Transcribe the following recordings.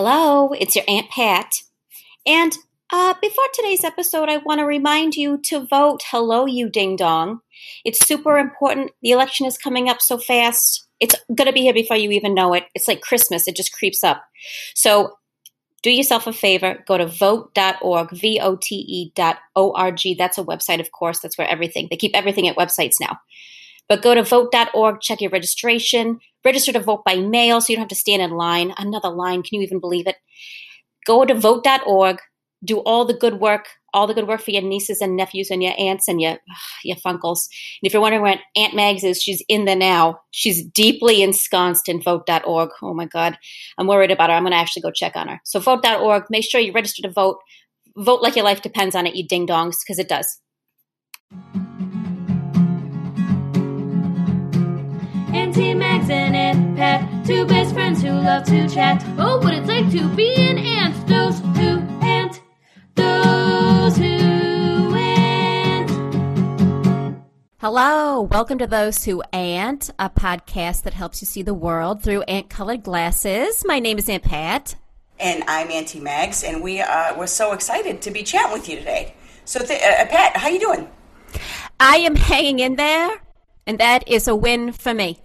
Hello, it's your Aunt Pat. And uh, before today's episode, I want to remind you to vote. Hello, you ding dong. It's super important. The election is coming up so fast. It's going to be here before you even know it. It's like Christmas, it just creeps up. So do yourself a favor. Go to vote.org, V O T E dot O R G. That's a website, of course. That's where everything, they keep everything at websites now. But go to vote.org, check your registration, register to vote by mail so you don't have to stand in line. Another line, can you even believe it? Go to vote.org, do all the good work, all the good work for your nieces and nephews and your aunts and your your funkles. And if you're wondering where Aunt Mags is, she's in there now. She's deeply ensconced in vote.org. Oh my God. I'm worried about her. I'm going to actually go check on her. So vote.org, make sure you register to vote. Vote like your life depends on it, you ding dongs, because it does. Auntie Mags and Pat, two best friends who love to chat. Oh, what it's like to be an ant, Those who ant, those who aunt. Hello, welcome to Those Who Ant, a podcast that helps you see the world through ant colored glasses. My name is Aunt Pat. And I'm Auntie Mags, and we uh, we're so excited to be chatting with you today. So, th- uh, Pat, how you doing? I am hanging in there, and that is a win for me.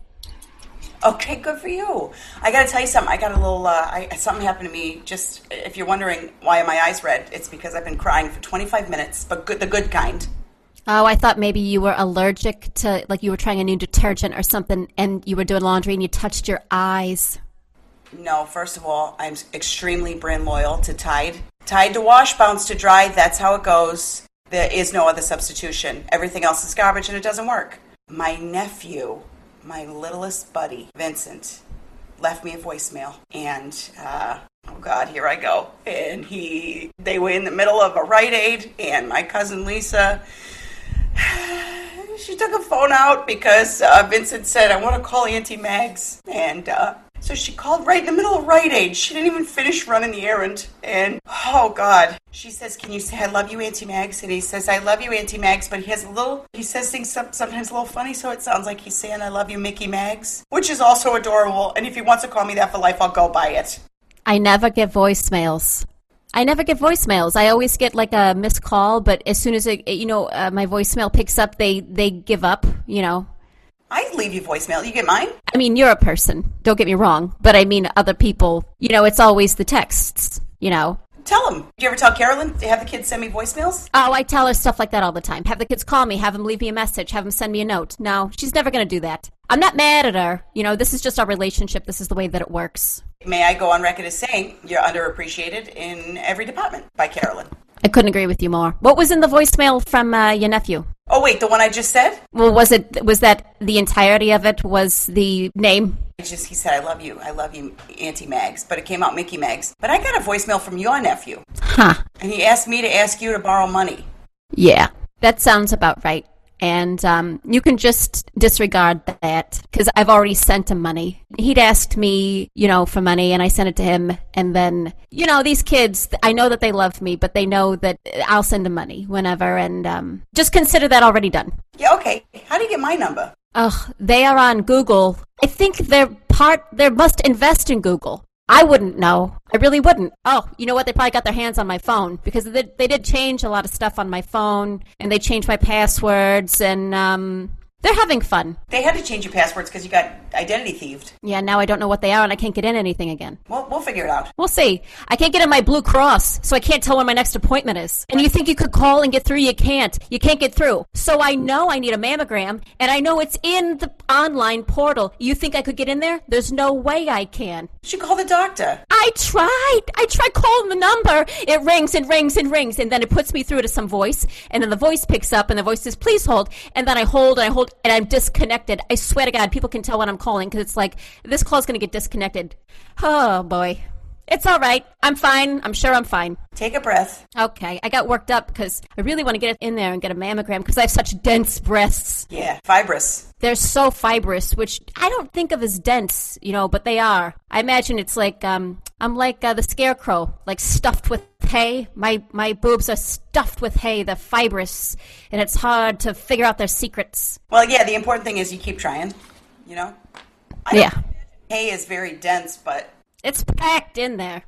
Okay, good for you. I got to tell you something. I got a little uh, I, something happened to me. Just if you're wondering why my eyes red, it's because I've been crying for 25 minutes, but good, the good kind. Oh, I thought maybe you were allergic to, like you were trying a new detergent or something, and you were doing laundry and you touched your eyes. No, first of all, I'm extremely brand loyal to Tide. Tide to wash, bounce to dry. That's how it goes. There is no other substitution. Everything else is garbage, and it doesn't work. My nephew my littlest buddy, Vincent, left me a voicemail. And, uh, oh God, here I go. And he, they were in the middle of a Rite Aid, and my cousin Lisa, she took a phone out because uh, Vincent said, I want to call Auntie Mags. And, uh, so she called right in the middle of Rite Aid. She didn't even finish running the errand. And oh God. She says, Can you say I love you, Auntie Mags? And he says, I love you, Auntie Mags. But he has a little, he says things sometimes a little funny, so it sounds like he's saying, I love you, Mickey Mags, which is also adorable. And if he wants to call me that for life, I'll go by it. I never get voicemails. I never get voicemails. I always get like a missed call, but as soon as it, you know, uh, my voicemail picks up, they they give up. You know, I leave you voicemail. You get mine? I mean, you're a person. Don't get me wrong, but I mean, other people. You know, it's always the texts. You know. Tell them. Do you ever tell Carolyn to have the kids send me voicemails? Oh, I tell her stuff like that all the time. Have the kids call me. Have them leave me a message. Have them send me a note. No, she's never going to do that. I'm not mad at her. You know, this is just our relationship. This is the way that it works. May I go on record as saying you're underappreciated in every department by Carolyn? I couldn't agree with you more. What was in the voicemail from uh, your nephew? Oh wait, the one I just said? Well, was it was that the entirety of it was the name? It's just he said, "I love you, I love you, Auntie Mags," but it came out Mickey Mags. But I got a voicemail from your nephew, Huh. and he asked me to ask you to borrow money. Yeah, that sounds about right. And um, you can just disregard that because I've already sent him money. He'd asked me, you know, for money, and I sent it to him. And then, you know, these kids, I know that they love me, but they know that I'll send them money whenever. And um, just consider that already done. Yeah, okay. How do you get my number? Oh, they are on Google. I think they're part, they must invest in Google. I wouldn't know. I really wouldn't. Oh, you know what? They probably got their hands on my phone because they, they did change a lot of stuff on my phone and they changed my passwords and um, they're having fun. They had to change your passwords because you got identity thieved. Yeah, now I don't know what they are and I can't get in anything again. We'll, we'll figure it out. We'll see. I can't get in my Blue Cross, so I can't tell when my next appointment is. And you think you could call and get through, you can't. You can't get through. So I know I need a mammogram, and I know it's in the online portal. You think I could get in there? There's no way I can. You should call the doctor. I tried. I tried calling the number. It rings and rings and rings, and then it puts me through to some voice, and then the voice picks up, and the voice says, "Please hold." And then I hold and I hold, and I'm disconnected. I swear to God, people can tell when I'm calling because it's like this call's going to get disconnected. Oh boy, it's all right. I'm fine. I'm sure I'm fine. Take a breath. Okay, I got worked up because I really want to get in there and get a mammogram because I have such dense breasts. Yeah, fibrous. They're so fibrous, which I don't think of as dense, you know, but they are. I imagine it's like um, I'm like uh, the scarecrow, like stuffed with hay. My my boobs are stuffed with hay. They're fibrous, and it's hard to figure out their secrets. Well, yeah, the important thing is you keep trying, you know? I Yeah, Hay is very dense, but it's packed in there.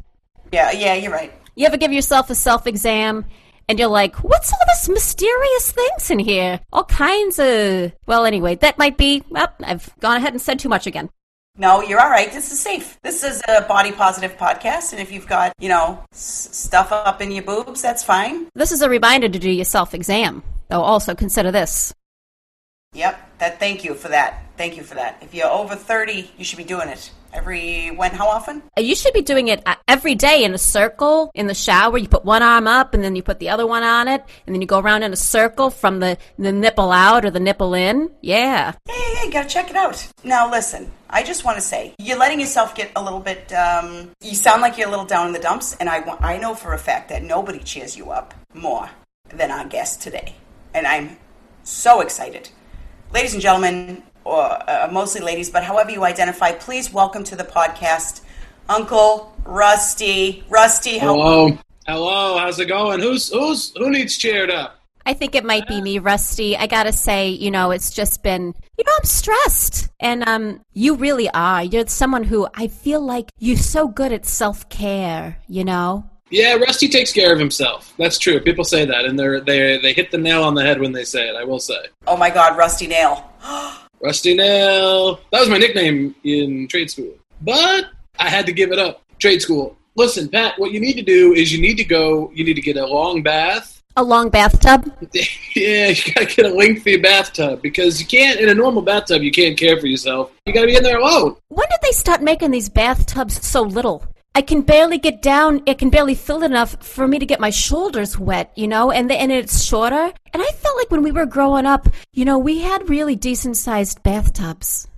Yeah, yeah, you're right. You ever give yourself a self exam and you're like, what's all this mysterious things in here? All kinds of. Well, anyway, that might be. Well, I've gone ahead and said too much again. No, you're all right. This is safe. This is a body positive podcast, and if you've got, you know, s- stuff up in your boobs, that's fine. This is a reminder to do your self exam. Though, also consider this. Yep. That. Thank you for that. Thank you for that. If you're over thirty, you should be doing it every when? How often? You should be doing it every day in a circle in the shower. You put one arm up and then you put the other one on it, and then you go around in a circle from the, the nipple out or the nipple in. Yeah. hey. You gotta check it out. Now, listen. I just want to say you're letting yourself get a little bit. Um, you sound like you're a little down in the dumps, and I wa- I know for a fact that nobody cheers you up more than our guest today, and I'm so excited. Ladies and gentlemen, or uh, mostly ladies, but however you identify, please welcome to the podcast, Uncle Rusty. Rusty, how Hello. Hello, how's it going? Who's who's who needs cheered up? I think it might be me, Rusty. I gotta say, you know, it's just been, you know, I'm stressed. And, um, you really are. You're someone who I feel like you're so good at self care, you know? Yeah, Rusty takes care of himself. That's true. People say that, and they're they they hit the nail on the head when they say it. I will say, Oh my God, Rusty Nail. Rusty Nail. That was my nickname in trade school, but I had to give it up. Trade school. Listen, Pat. What you need to do is you need to go. You need to get a long bath. A long bathtub. yeah, you gotta get a lengthy bathtub because you can't in a normal bathtub. You can't care for yourself. You gotta be in there alone. When did they start making these bathtubs so little? I can barely get down. It can barely fill enough for me to get my shoulders wet, you know, and the, and it's shorter. And I felt like when we were growing up, you know, we had really decent sized bathtubs.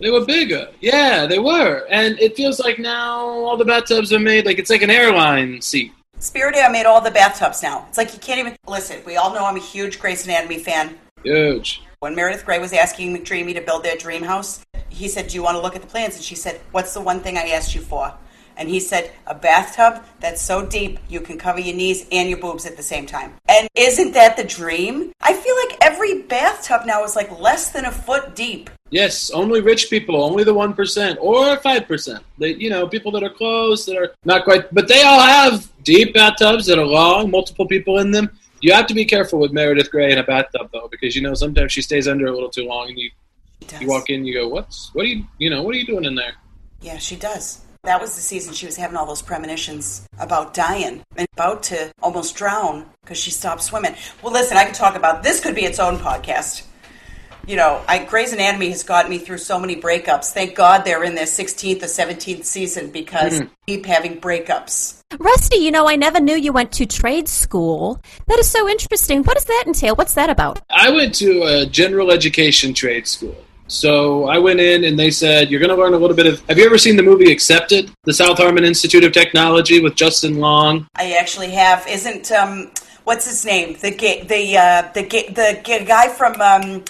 They were bigger. Yeah, they were. And it feels like now all the bathtubs are made like it's like an airline seat. Spirit Air made all the bathtubs now. It's like you can't even listen. We all know I'm a huge Grey's Anatomy fan. Huge. When Meredith Grey was asking McDreamy to build their dream house, he said, Do you want to look at the plans? And she said, What's the one thing I asked you for? And he said, A bathtub that's so deep you can cover your knees and your boobs at the same time. And isn't that the dream? I feel like every bathtub now is like less than a foot deep. Yes, only rich people, only the 1% or 5%. They, you know, people that are close, that are not quite, but they all have deep bathtubs that are long, multiple people in them. You have to be careful with Meredith Grey in a bathtub though, because you know sometimes she stays under a little too long, and you you walk in, you go, "What's what are you you know what are you doing in there?" Yeah, she does. That was the season she was having all those premonitions about dying and about to almost drown because she stopped swimming. Well, listen, I could talk about this. Could be its own podcast. You know, I, Grey's Anatomy has gotten me through so many breakups. Thank God they're in their 16th or 17th season because mm-hmm. I keep having breakups. Rusty, you know, I never knew you went to trade school. That is so interesting. What does that entail? What's that about? I went to a general education trade school. So I went in and they said, You're going to learn a little bit of. Have you ever seen the movie Accepted? The South Harmon Institute of Technology with Justin Long? I actually have. Isn't um, what's his name? The ga- the uh, the ga- the ga- guy from um,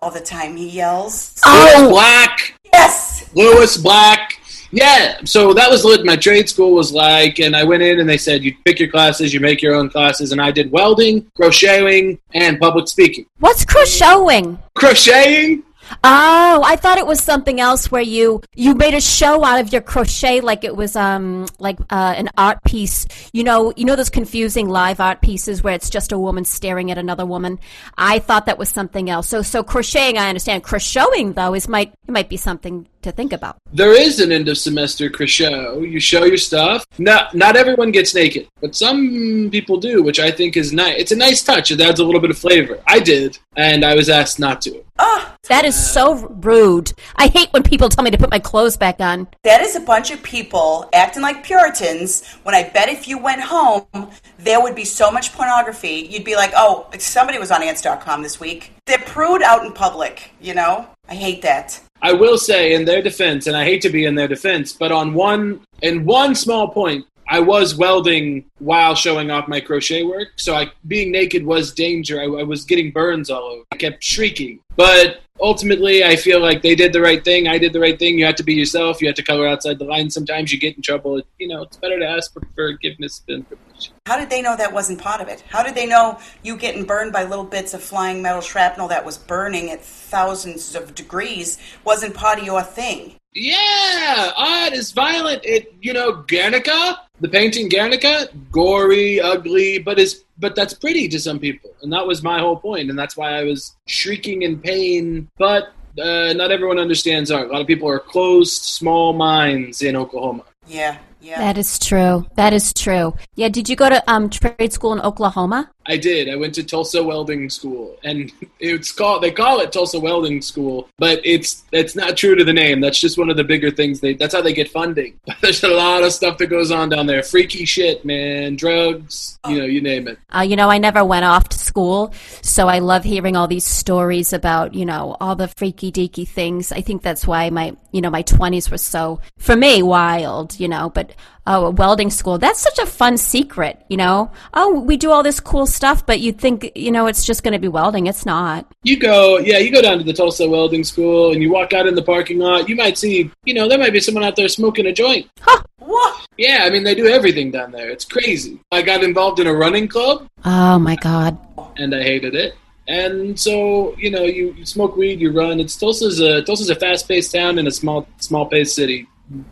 all the time he yells. Lewis Black! Yes. Lewis Black! Yeah, so that was what my trade school was like. And I went in and they said, You pick your classes, you make your own classes. And I did welding, crocheting, and public speaking. What's crocheting? Crocheting? Oh, I thought it was something else where you you made a show out of your crochet like it was um like uh, an art piece. You know, you know those confusing live art pieces where it's just a woman staring at another woman. I thought that was something else. So so crocheting, I understand. Crocheting though is might it might be something to think about. There is an end of semester show. You show your stuff. Not not everyone gets naked, but some people do, which I think is nice. It's a nice touch. It adds a little bit of flavor. I did, and I was asked not to. Ah, That is so rude. I hate when people tell me to put my clothes back on. that is a bunch of people acting like Puritans. When I bet if you went home, there would be so much pornography. You'd be like, oh, somebody was on ants.com this week. They're prude out in public, you know? I hate that. I will say in their defense, and I hate to be in their defense, but on one in one small point, I was welding while showing off my crochet work. So I being naked was danger. I, I was getting burns all over. I kept shrieking. But ultimately, I feel like they did the right thing. I did the right thing. You have to be yourself. You have to color outside the line. Sometimes you get in trouble. You know, it's better to ask for forgiveness than privilege. How did they know that wasn't part of it? How did they know you getting burned by little bits of flying metal shrapnel that was burning at thousands of degrees wasn't part of your thing? Yeah, odd is violent. It you know Guernica, the painting Guernica, gory, ugly, but is but that's pretty to some people, and that was my whole point, and that's why I was shrieking in pain. But uh, not everyone understands art. A lot of people are closed, small minds in Oklahoma. Yeah, yeah. That is true. That is true. Yeah. Did you go to um, trade school in Oklahoma? I did. I went to Tulsa Welding School, and it's called they call it Tulsa Welding School, but it's it's not true to the name. That's just one of the bigger things. They that's how they get funding. There's a lot of stuff that goes on down there. Freaky shit, man. Drugs, you know, you name it. Uh, you know, I never went off to school, so I love hearing all these stories about you know all the freaky deaky things. I think that's why my you know my twenties were so for me wild. You know, but oh, a welding school. That's such a fun secret, you know? Oh, we do all this cool stuff, but you think, you know, it's just going to be welding. It's not. You go, yeah, you go down to the Tulsa Welding School and you walk out in the parking lot. You might see, you know, there might be someone out there smoking a joint. What? Yeah, I mean, they do everything down there. It's crazy. I got involved in a running club Oh my God. and I hated it. And so, you know, you, you smoke weed, you run. It's Tulsa's a Tulsa's a fast-paced town in a small small-paced city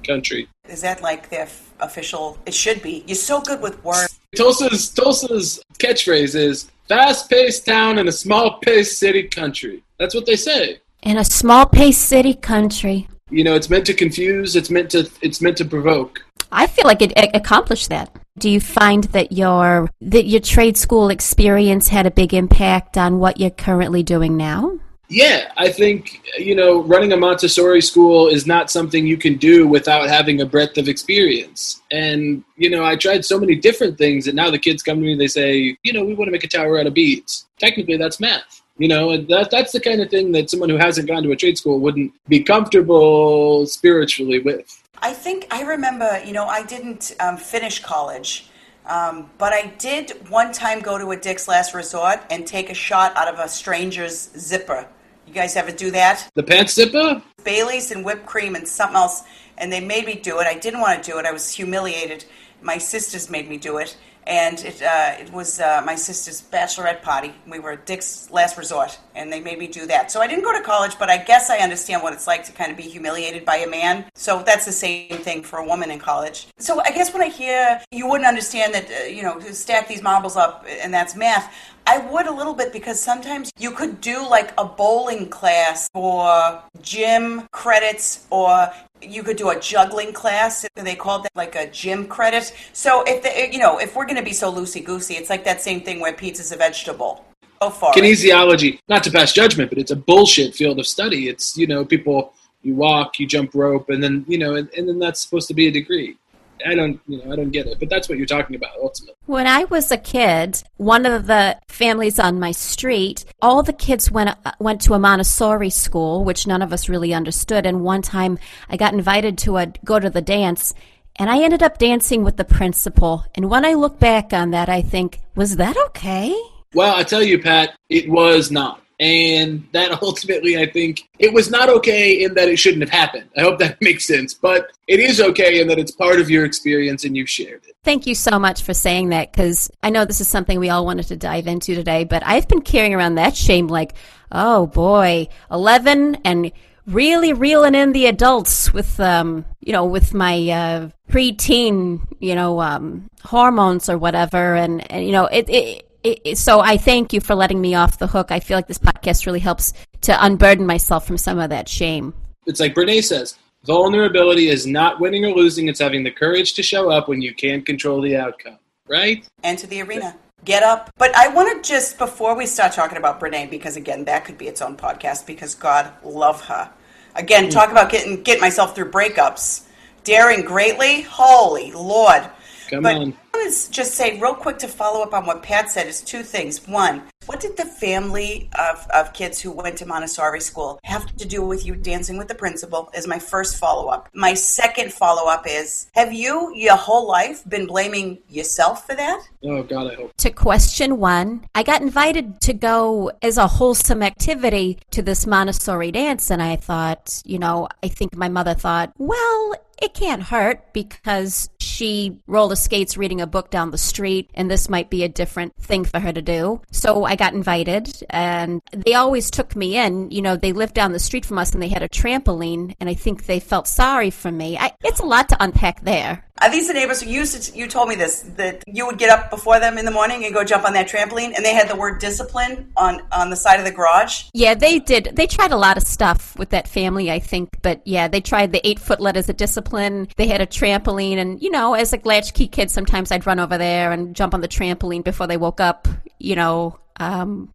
country. Is that like their f- official? It should be. You're so good with words. Tulsa's Tulsa's catchphrase is fast-paced town in a small-paced city country. That's what they say. In a small paced city country. You know, it's meant to confuse. It's meant to. It's meant to provoke. I feel like it, it accomplished that. Do you find that your that your trade school experience had a big impact on what you're currently doing now? Yeah, I think you know, running a Montessori school is not something you can do without having a breadth of experience. And you know, I tried so many different things, and now the kids come to me. They say, you know, we want to make a tower out of beads. Technically, that's math. You know, and that that's the kind of thing that someone who hasn't gone to a trade school wouldn't be comfortable spiritually with. I think I remember, you know, I didn't um, finish college, um, but I did one time go to a Dick's Last Resort and take a shot out of a stranger's zipper. You guys ever do that? The pants zipper? Bailey's and whipped cream and something else, and they made me do it. I didn't want to do it. I was humiliated. My sisters made me do it, and it uh, it was uh, my sister's bachelorette party. We were at Dick's Last Resort, and they made me do that. So I didn't go to college, but I guess I understand what it's like to kind of be humiliated by a man. So that's the same thing for a woman in college. So I guess when I hear you wouldn't understand that, uh, you know, to stack these marbles up and that's math. I would a little bit because sometimes you could do like a bowling class for gym credits or you could do a juggling class. They called that like a gym credit. So if the, you know, if we're going to be so loosey goosey, it's like that same thing where pizza's a vegetable. For it. Kinesiology, not to pass judgment, but it's a bullshit field of study. It's you know, people you walk, you jump rope, and then you know, and, and then that's supposed to be a degree. I don't, you know, I don't get it, but that's what you're talking about ultimately. When I was a kid, one of the families on my street, all the kids went went to a Montessori school, which none of us really understood. And one time, I got invited to a go to the dance, and I ended up dancing with the principal. And when I look back on that, I think, was that okay? Well, I tell you, Pat, it was not. And that ultimately, I think it was not okay in that it shouldn't have happened. I hope that makes sense. But it is okay in that it's part of your experience and you shared it. Thank you so much for saying that because I know this is something we all wanted to dive into today, but I've been carrying around that shame like, oh boy, 11 and really reeling in the adults with, um, you know, with my uh, preteen, you know, um, hormones or whatever. And, and you know, it, it, it, so I thank you for letting me off the hook. I feel like this podcast really helps to unburden myself from some of that shame. It's like Brene says vulnerability is not winning or losing, it's having the courage to show up when you can't control the outcome, right? Enter the arena. Get up. But I want to just, before we start talking about Brene, because again, that could be its own podcast, because God love her. Again, talk about getting get myself through breakups. Daring greatly, holy Lord. Come but on. I want want to just say real quick to follow up on what Pat said is two things. One, what did the family of, of kids who went to Montessori school have to do with you dancing with the principal? Is my first follow up. My second follow up is Have you your whole life been blaming yourself for that? Oh God, I hope. to question one, I got invited to go as a wholesome activity to this Montessori dance, and I thought, you know, I think my mother thought, well, it can't hurt because she roller skates reading a book down the street, and this might be a different thing for her to do. So I got invited, and they always took me in. You know, they lived down the street from us, and they had a trampoline, and I think they felt sorry for me. I, it's a lot to unpack there. Are these the neighbors who used to, you told me this, that you would get up before them in the morning and go jump on that trampoline and they had the word discipline on, on the side of the garage? Yeah, they did. They tried a lot of stuff with that family, I think. But yeah, they tried the eight foot letters of discipline. They had a trampoline. And, you know, as a latchkey kid, sometimes I'd run over there and jump on the trampoline before they woke up, you know. Um,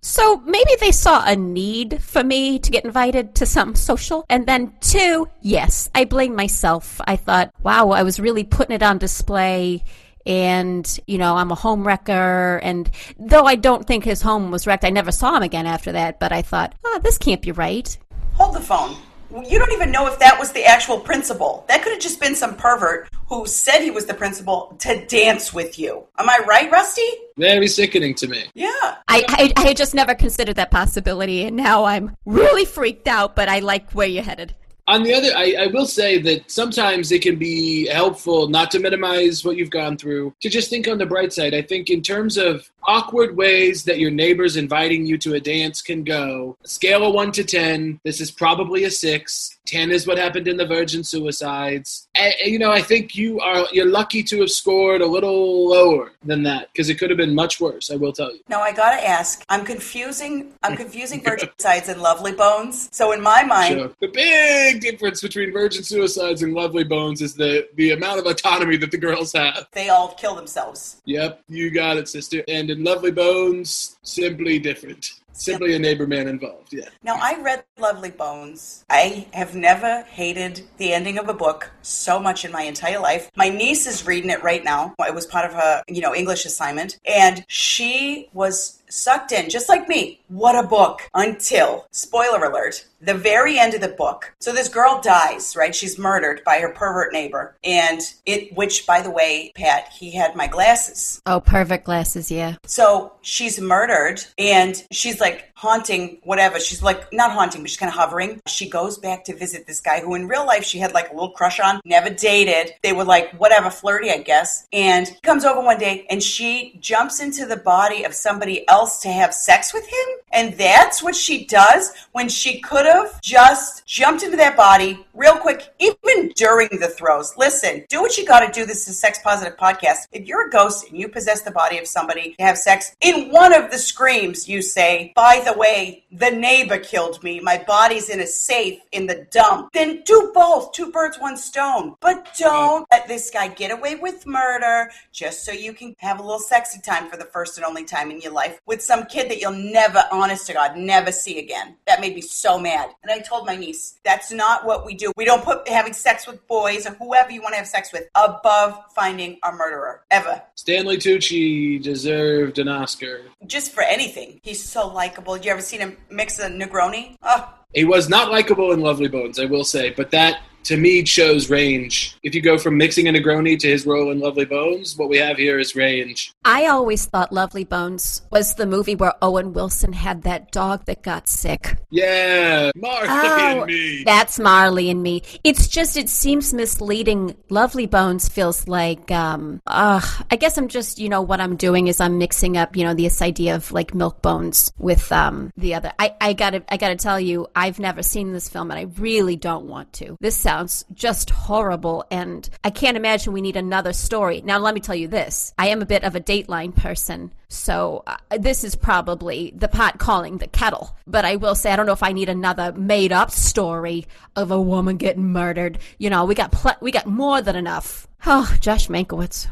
so maybe they saw a need for me to get invited to some social. And then two, yes, I blame myself. I thought, wow, I was really putting it on display and you know i'm a home wrecker and though i don't think his home was wrecked i never saw him again after that but i thought oh this can't be right Hold the phone. You don't even know if that was the actual principal. That could have just been some pervert who said he was the principal to dance with you. Am I right, Rusty? Very sickening to me. Yeah. I, I, I just never considered that possibility and now i'm really freaked out but i like where you're headed On the other, I, I will say that sometimes it can be helpful not to minimize what you've gone through, to just think on the bright side. I think in terms of awkward ways that your neighbors inviting you to a dance can go, scale of one to ten, this is probably a six. Ten is what happened in the Virgin suicides. And, you know, I think you are you're lucky to have scored a little lower than that because it could have been much worse. I will tell you. No, I gotta ask. I'm confusing. I'm confusing virgin sides and lovely bones. So in my mind, Sure. The big difference between virgin suicides and lovely bones is the the amount of autonomy that the girls have. they all kill themselves. Yep, you got it, sister. And in Lovely Bones, simply different. Simply a neighbor man involved. Yeah. Now, I read Lovely Bones. I have never hated the ending of a book so much in my entire life. My niece is reading it right now. It was part of her, you know, English assignment. And she was sucked in, just like me. What a book. Until, spoiler alert, the very end of the book. So this girl dies, right? She's murdered by her pervert neighbor. And it, which, by the way, Pat, he had my glasses. oh perfect glasses yeah So she's murdered and she's like haunting whatever. She's like not haunting, but she's kind of hovering. She goes back to visit this guy who in real life she had like a little crush on, never dated. They were like whatever, flirty, I guess. And he comes over one day and she jumps into the body of somebody else to have sex with him. And that's what she does when she could have just jumped into that body real quick, even during the throes. Listen, do what you got to do. This is a sex positive podcast. If you're a ghost and you possess the body of somebody to have sex, in one of the screams, you say, by the way, the neighbor killed me. My body's in a safe in the dump. Then do both. Two birds, one stone. But don't let this guy get away with murder just so you can have a little sexy time for the first and only time in your life with some kid that you'll never, honest to God, never see again. That made me so mad. And I told my niece, that's not what we do. We don't put having sex with boys or whoever you want to have sex with above finding a murderer. Ever. Stanley Tucci deserved an Oscar. Just for anything. He's so likable. You ever seen him mix a Negroni? Oh, He was not likable in Lovely Bones, I will say, but that to me shows range. If you go from mixing a Negroni to his role in Lovely Bones, what we have here is range. I always thought Lovely Bones was the movie where Owen Wilson had that dog that got sick. Yeah, Martha Oh, and me. that's Marley and me. It's just it seems misleading. Lovely Bones feels like um uh I guess I'm just, you know, what I'm doing is I'm mixing up, you know, this idea of like milk bones with um the other. I I got to I got to tell you, I've never seen this film and I really don't want to. This sounds just horrible and I can't imagine we need another story. Now let me tell you this. I am a bit of a Dateline person. So uh, this is probably the pot calling the kettle. But I will say I don't know if I need another made up story of a woman getting murdered. You know, we got pl- we got more than enough. Oh, Josh Mankiewicz.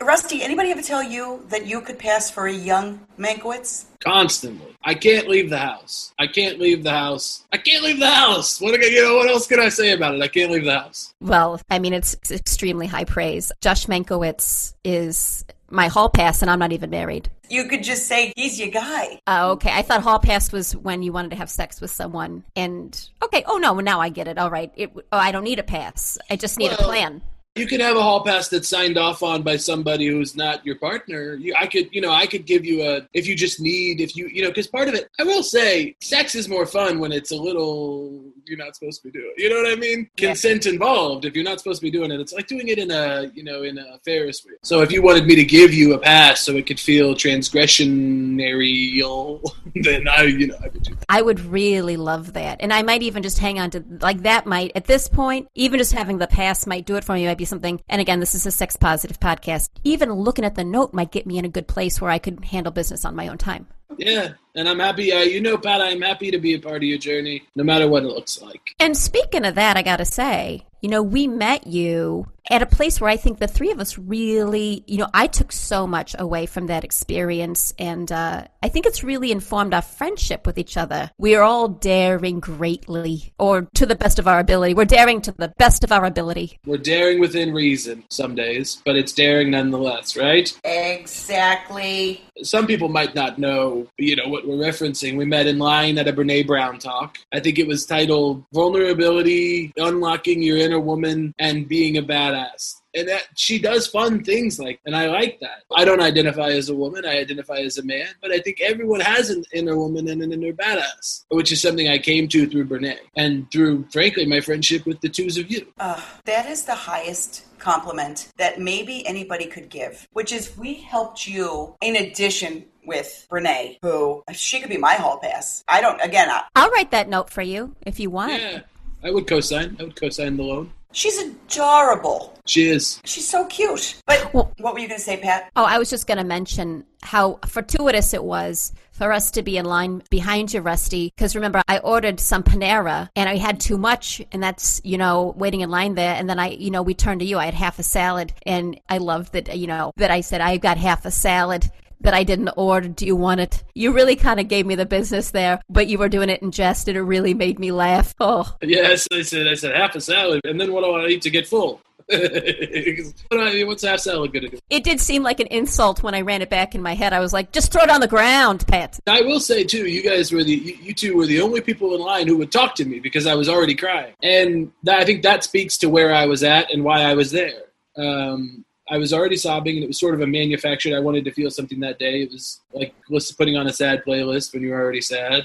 Rusty, anybody ever tell you that you could pass for a young Mankiewicz? constantly. I can't leave the house. I can't leave the house. I can't leave the house. What you know? What else can I say about it? I can't leave the house. Well, I mean, it's extremely high praise. Josh Mankiewicz is my hall pass, and I'm not even married. You could just say he's your guy. Oh, okay. I thought hall pass was when you wanted to have sex with someone, and okay. Oh no, now I get it. All right. It, oh, I don't need a pass. I just need Well, a plan. You could have a hall pass that's signed off on by somebody who's not your partner. You, I could, you know, I could give you a if you just need if you, you know, because part of it, I will say, sex is more fun when it's a little you're not supposed to be doing. You know what I mean? Yeah. Consent involved. If you're not supposed to be doing it, it's like doing it in a, you know, in a Ferris wheel. So if you wanted me to give you a pass so it could feel transgressionary, then I, you know, I would do. That. I would really love that. And I might even just hang on to, like, that might, at this point, even just having the pass might do it for me, might be something. And again, this is a sex positive podcast. Even looking at the note might get me in a good place where I could handle business on my own time. Yeah, and I'm happy. Uh, you know, Pat, I'm happy to be a part of your journey, no matter what it looks like. And speaking of that, I got to say, you know, we met you at a place where I think the three of us really, you know, I took so much away from that experience. And uh, I think it's really informed our friendship with each other. We are all daring greatly, or to the best of our ability. We're daring to the best of our ability. We're daring within reason some days, but it's daring nonetheless, right? Exactly. Some people might not know, you know, what we're referencing. We met in line at a Brene Brown talk. I think it was titled "Vulnerability: Unlocking Your Inner Woman and Being a Badass." And that she does fun things like, and I like that. I don't identify as a woman; I identify as a man. But I think everyone has an inner woman and an inner badass, which is something I came to through Brene and through, frankly, my friendship with the twos of you. Uh, that is the highest compliment that maybe anybody could give, which is we helped you in addition with Brene, who she could be my hall pass. I don't, again, I, I'll write that note for you if you want. Yeah, I would co-sign. I would co-sign the loan. she's adorable. She is. She's so cute. But Well- what were you going to say, Pat? Oh, I was just going to mention how fortuitous it was for us to be in line behind you, Rusty. Because remember, I ordered some Panera and I had too much, and that's, you know, waiting in line there. And then I, you know, we turned to you. I had half a salad, and I loved that, you know, that I said, I got half a salad. That I didn't order. Do you want it? You really kind of gave me the business there, but you were doing it in jest, and it really made me laugh. Oh, Yes, I said I said half a salad, and then what do I eat to get full? What I- What's half salad gonna do? it did seem like an insult when I ran it back in my head. I was like, just throw it on the ground, Pat. I will say too, you guys were the you, you two were the only people in line who would talk to me because I was already crying, and that, I think that speaks to where I was at and why I was there. Um, I was already sobbing, and it was sort of a manufactured. I wanted to feel something that day. It was like putting on a sad playlist when you were already sad.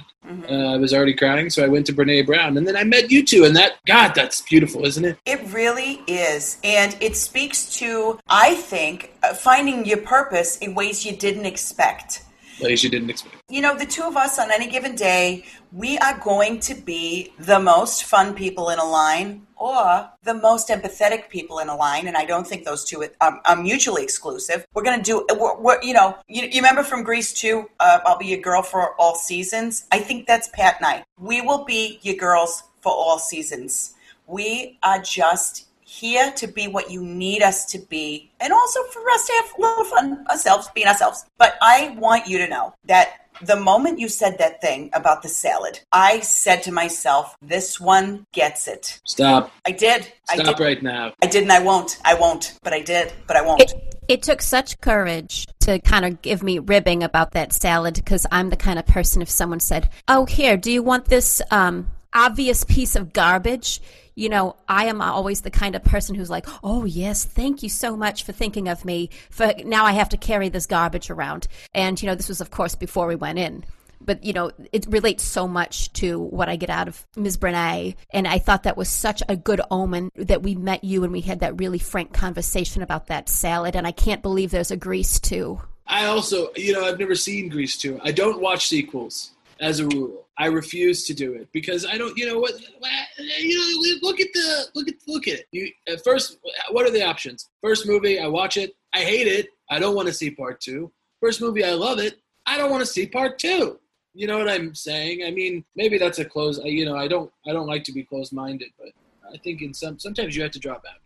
Uh, I was already crying, so I went to Brene Brown, and then I met you two, and that God, that's beautiful, isn't it? It really is. And it speaks to, I think, uh, finding your purpose in ways you didn't expect. Ways you didn't expect. You know, the two of us on any given day, we are going to be the most fun people in a line or the most empathetic people in a line. And I don't think those two um, are mutually exclusive. We're going to do, we're, we're, you know, you, you remember from Grease too, uh, I'll be your girl for all seasons. I think that's Pat I. We will be your girls for all seasons. We are just here to be what you need us to be and also for us to have a little fun ourselves, being ourselves. But I want you to know that the moment you said that thing about the salad, I said to myself, this one gets it. Stop. I did. I Stop did. right now. I did and I won't. I won't. But I did. But I won't. It, it took such courage to kind of give me ribbing about that salad because I'm the kind of person if someone said, "Oh, here, do you want this um, obvious piece of garbage?" You know, I am always the kind of person who's like, "Oh, yes, thank you so much for thinking of me. For now, I have to carry this garbage around." And you know, this was, of course, before we went in but you know it relates so much to what I get out of Ms. Brene, and I thought that was such a good omen that we met you and we had that really frank conversation about that salad, and I can't believe there's a Grease too. I also, you know, I've never seen Grease 2. I don't watch sequels as a rule. I refuse to do it because I don't, you know what, you know, look at the, look at, look at it. You, first, what are the options? First movie, I watch it. I hate it. I don't want to see part two. First movie, I love it. I don't want to see part two. You know what I'm saying? I mean, maybe that's a close, you know, I don't, I don't like to be close-minded, but I think in some, sometimes you have to draw boundaries.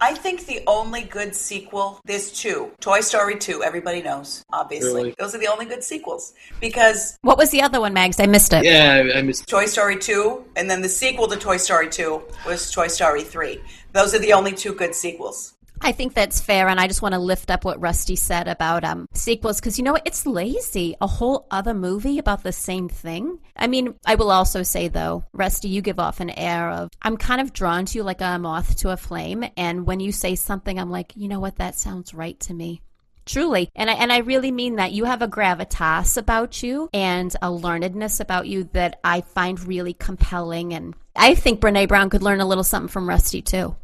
I think the only good sequel, there's two. Toy Story 2, everybody knows, obviously. Really? Those are the only good sequels. Because What was the other one, Mags? I missed it. Yeah, I miss. Toy Story 2, and then the sequel to Toy Story 2 was Toy Story 3. Those are the only two good sequels. I think that's fair, and I just want to lift up what Rusty said about um, sequels because you know? It's lazy. A whole other movie about the same thing. I mean, I will also say though, Rusty, you give off an air of I'm kind of drawn to you like a moth to a flame, and when you say something, I'm like, you know what? That sounds right to me. Truly. And I and I really mean that. You have a gravitas about you and a learnedness about you that I find really compelling and I think Brene Brown could learn a little something from Rusty too.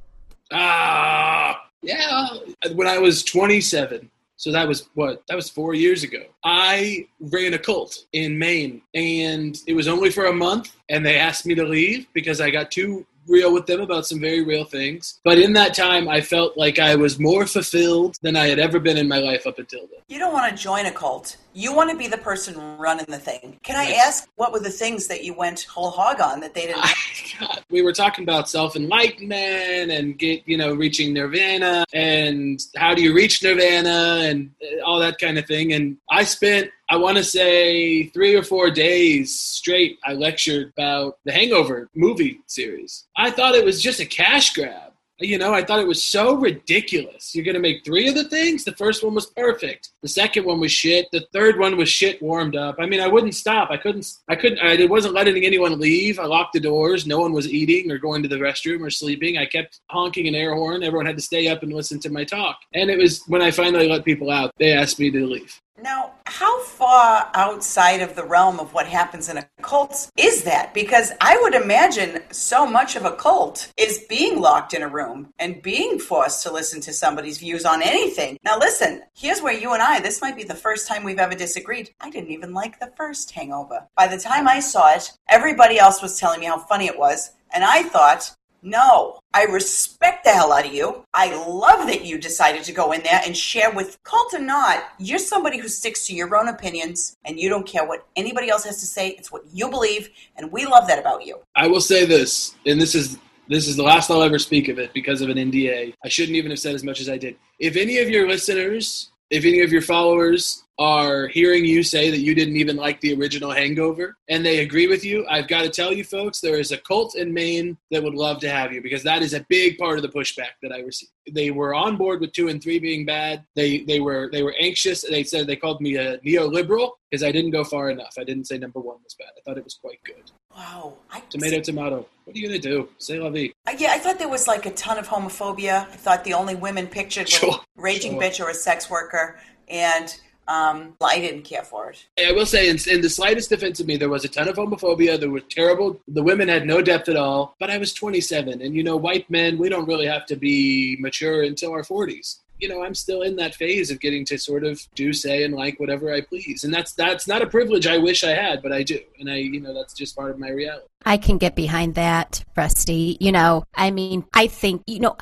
Ah, yeah. When I was 27, so that was what? That was four years ago. I ran a cult in Maine, and it was only for a month, and they asked me to leave because I got too real with them about some very real things. But in that time, I felt like I was more fulfilled than I had ever been in my life up until then. You don't want to join a cult. You want to be the person running the thing. Can I Yes. ask what were the things that you went whole hog on that they didn't? God, we were talking about self enlightenment and get you know reaching nirvana and how do you reach nirvana and uh, all that kind of thing. And I spent I want to say three or four days straight. I lectured about the Hangover movie series. I thought it was just a cash grab. You know, I thought it was so ridiculous. You're going to make three of the things? The first one was perfect. The second one was shit. The third one was shit warmed up. I mean, I wouldn't stop. I couldn't, I couldn't, I wasn't letting anyone leave. I locked the doors. No one was eating or going to the restroom or sleeping. I kept honking an air horn. Everyone had to stay up and listen to my talk. And it was when I finally let people out, they asked me to leave. Now, how far outside of the realm of what happens in a cult is that? Because I would imagine so much of a cult is being locked in a room and being forced to listen to somebody's views on anything. Now, listen, here's where you and I, this might be the first time we've ever disagreed. I didn't even like the first hangover. By the time I saw it, everybody else was telling me how funny it was, and I thought, no, I respect the hell out of you. I love that you decided to go in there and share with cult or not. You're somebody who sticks to your own opinions and you don't care what anybody else has to say. It's what you believe, and we love that about you. I will say this, and this is this is the last I'll ever speak of it because of an NDA. I shouldn't even have said as much as I did. If any of your listeners, if any of your followers are hearing you say that you didn't even like the original Hangover and they agree with you, I've got to tell you folks, there is a cult in Maine that would love to have you because that is a big part of the pushback that I received. They were on board with two and three being bad. They they were they were anxious. They said they called me a neoliberal because I didn't go far enough. I didn't say number one was bad. I thought it was quite good. Wow. I, Tomato, tomato. What are you gonna do? Say la vie. I- yeah, I thought there was like a ton of homophobia. I thought the only women pictured were Sure, raging sure. bitch or a sex worker, and um, I didn't care for it. I will say, in, in the slightest defense of me, there was a ton of homophobia. There was terrible. The women had no depth at all. But I was 27, and you know, white men, we don't really have to be mature until our 40s. You know, I'm still in that phase of getting to sort of do, say, and like whatever I please, and that's that's not a privilege I wish I had, but I do, and I, you know, that's just part of my reality. I can get behind that, Rusty. You know, I mean, I think, you know,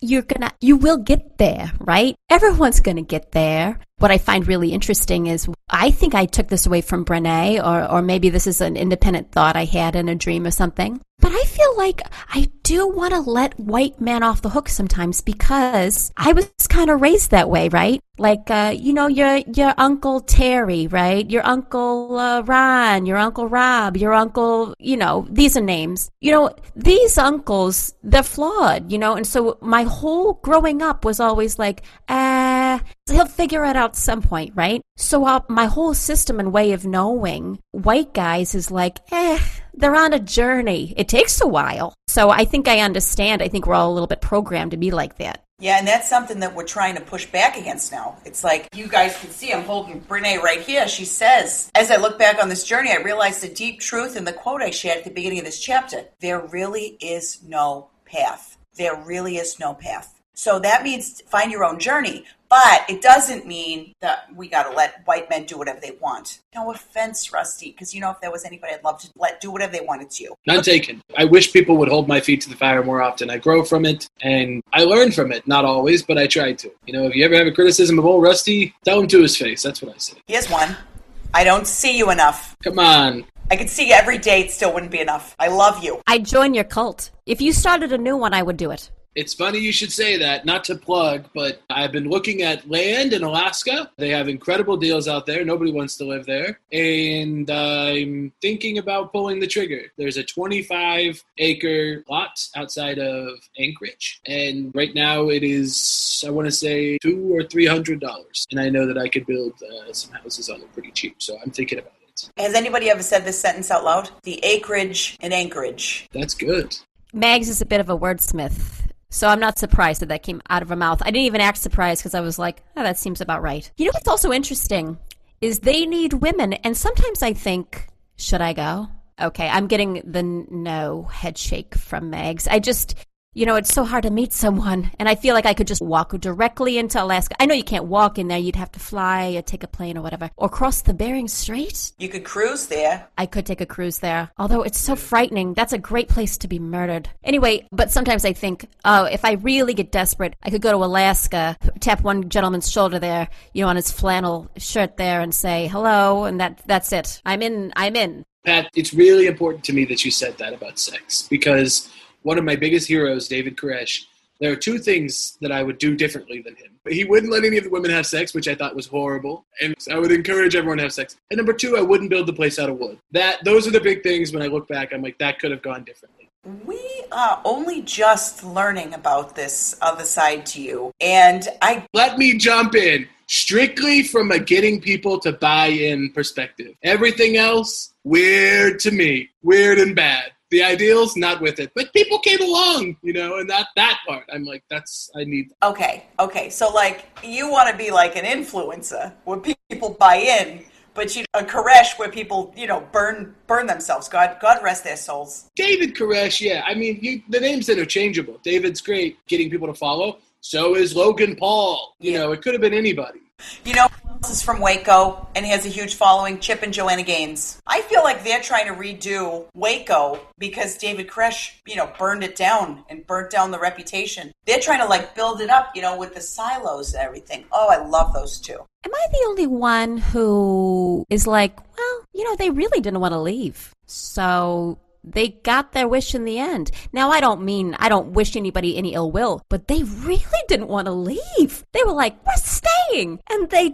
you're gonna, you will get there, right? Everyone's gonna get there. What I find really interesting is I think I took this away from Brene, or, or maybe this is an independent thought I had in a dream or something. But I feel like I do want to let white men off the hook sometimes because I was kind of raised that way, right? Like, uh, you know, your your uncle Terry, right? Your uncle uh, Ron, your uncle Rob, your uncle, you know, these are names. You know, these uncles, they're flawed, you know, and so my whole growing up was always like, ah, he'll figure it out some point, right? So uh, my whole system and way of knowing white guys is like, eh, they're on a journey. It takes a while. So I think I understand. I think we're all a little bit programmed to be like that. Yeah, and that's something that we're trying to push back against now. It's like you guys can see I'm holding Brene right here. She says, As I look back on this journey, I realized the deep truth in the quote I shared at the beginning of this chapter. There really is no path. There really is no path. So that means find your own journey. But it doesn't mean that we got to let white men do whatever they want. No offense, Rusty, because you know if there was anybody I'd love to let do whatever they wanted to. None taken. I wish people would hold my feet to the fire more often. I grow from it and I learn from it. Not always, but I try to. You know, if you ever have a criticism of old Rusty, tell him to his face. That's what I say. Here's one. I don't see you enough. Come on. I could see you every day. It still wouldn't be enough. I love you. I'd join your cult. If you started a new one, I would do it. It's funny you should say that, not to plug, but I've been looking at land in Alaska. They have incredible deals out there. Nobody wants to live there. And I'm thinking about pulling the trigger. There's a 25 acre lot outside of Anchorage. And right now it is, I want to say, two or three hundred dollars. And I know that I could build uh, some houses on it pretty cheap. So I'm thinking about it. Has anybody ever said this sentence out loud? The acreage in Anchorage. That's good. Mags is a bit of a wordsmith. So I'm not surprised that that came out of her mouth. I didn't even act surprised because I was like, oh, that seems about right. You know what's also interesting is they need women. And sometimes I think, should I go? Okay, I'm getting the no head shake from Mags. I just, you know, it's so hard to meet someone. And I feel like I could just walk directly into Alaska. I know you can't walk in there. You'd have to fly or take a plane or whatever. Or cross the Bering Strait. You could cruise there. I could take a cruise there. Although it's so frightening. That's a great place to be murdered. Anyway, but sometimes I think, oh, if I really get desperate, I could go to Alaska, tap one gentleman's shoulder there, you know, on his flannel shirt there and say hello, and that that's it. I'm in. I'm in. Pat, it's really important to me that you said that about sex because one of my biggest heroes, David Koresh, there are two things that I would do differently than him. He wouldn't let any of the women have sex, which I thought was horrible, and I would encourage everyone to have sex. And number two, I wouldn't build the place out of wood. That those are the big things. When I look back, I'm like, that could have gone differently. We are only just learning about this other side to you. And I Let me jump in strictly from a getting people to buy in perspective. Everything else, weird to me, weird and bad. The ideals, not with it, but people came along, you know, and that that part, I'm like, that's I need. okay, okay. So like you want to be like an influencer where people buy in, but you a Koresh where people, you know, burn burn themselves. God God rest their souls. David Koresh, yeah, I mean, you, the name's interchangeable. David's great, getting people to follow. So is Logan Paul. You Yeah. know, it could have been anybody. You know is from Waco and he has a huge following? Chip and Joanna Gaines. I feel like they're trying to redo Waco because David Koresh, you know, burned it down and burnt down the reputation. They're trying to like build it up, you know, with the silos and everything. Oh, I love those two. Am I the only one who is like, well, you know, they really didn't want to leave. So they got their wish in the end. Now, I don't mean, I don't wish anybody any ill will, but they really didn't want to leave. They were like, we're staying. And they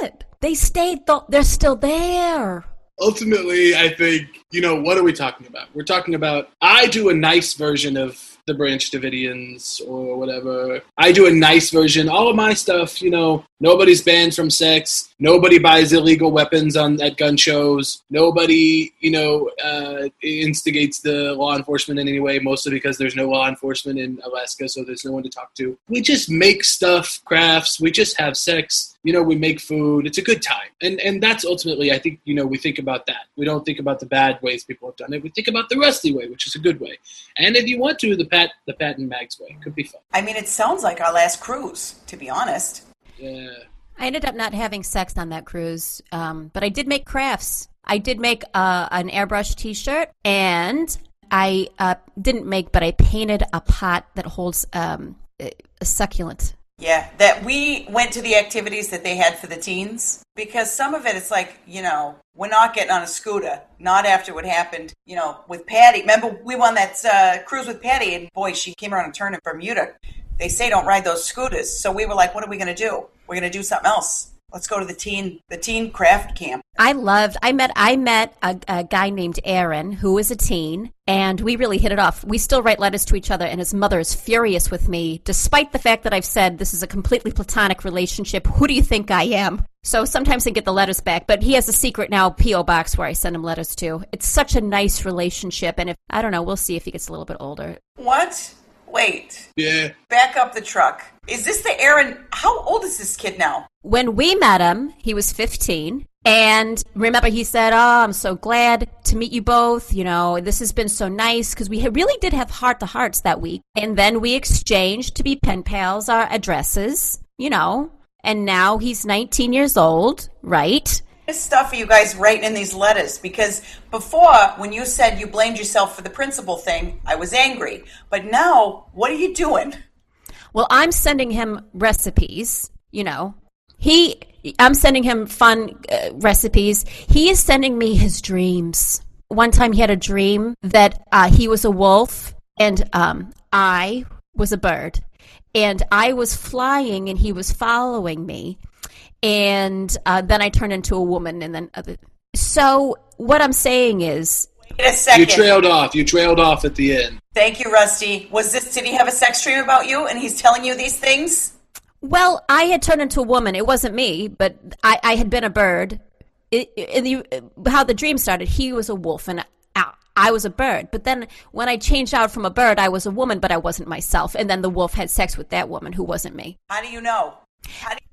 did. They stayed, th- they're still there. ultimately, I think, you know, what are we talking about? We're talking about, I do a nice version of the Branch Davidians or whatever. I do a nice version. All of my stuff, you know, nobody's banned from sex. Nobody buys illegal weapons on at gun shows. Nobody, you know, uh, instigates the law enforcement in any way, mostly because there's no law enforcement in Alaska, so there's no one to talk to. We just make stuff, crafts. We just have sex. You know, we make food. It's a good time, and and that's ultimately, I think, you know, we think about that. We don't think about the bad ways people have done it. We think about the Rusty way, which is a good way. And if you want to, the Pat the Pat and Mags way could be fun. I mean, it sounds like our last cruise, to be honest. Yeah. I ended up not having sex on that cruise, um, but I did make crafts. I did make uh, an airbrush T-shirt, and I uh, didn't make, but I painted a pot that holds um, a a succulent. Yeah, that we went to the activities that they had for the teens because some of it it's like, you know, we're not getting on a scooter, not after what happened, you know, with Patty. Remember, we won that uh, cruise with Patty, and boy, she came around a turn in Bermuda. They say don't ride those scooters. So we were like, what are we going to do? We're going to do something else. Let's go to the teen, the teen craft camp. I loved. I met. I met a, a guy named Aaron who was a teen, and we really hit it off. We still write letters to each other, and his mother is furious with me, despite the fact that I've said this is a completely platonic relationship. Who do you think I am? So sometimes I get the letters back, but he has a secret now PO box where I send him letters to. It's such a nice relationship, and if I don't know, we'll see if he gets a little bit older. What? Wait, Yeah. back up the truck. Is this the Aaron? How old is this kid now? when we met him, he was 15. And remember, he said, Oh, I'm so glad to meet you both. You know, this has been so nice because we really did have heart to hearts that week. And then we exchanged to be pen pals our addresses, you know. And now he's 19 years old, right? This stuff are you guys writing in these letters? Because before, when you said you blamed yourself for the principal thing, I was angry. But now, what are you doing? Well, I'm sending him recipes, you know. He I'm sending him fun uh, recipes. He is sending me his dreams. One time he had a dream that uh, he was a wolf and um, I was a bird, and I was flying, and he was following me, and uh, then I turned into a woman, and then other. So what I'm saying is, Wait a second. You trailed off. You trailed off at the end. Thank you, Rusty. Was this? Did he have a sex dream about you, and he's telling you these things? well, I had turned into a woman. It wasn't me, but I, I had been a bird. It, in the, how the dream started, he was a wolf, and I, I was a bird. But then when I changed out from a bird, I was a woman, but I wasn't myself. And then the wolf had sex with that woman who wasn't me. How do you know? How do you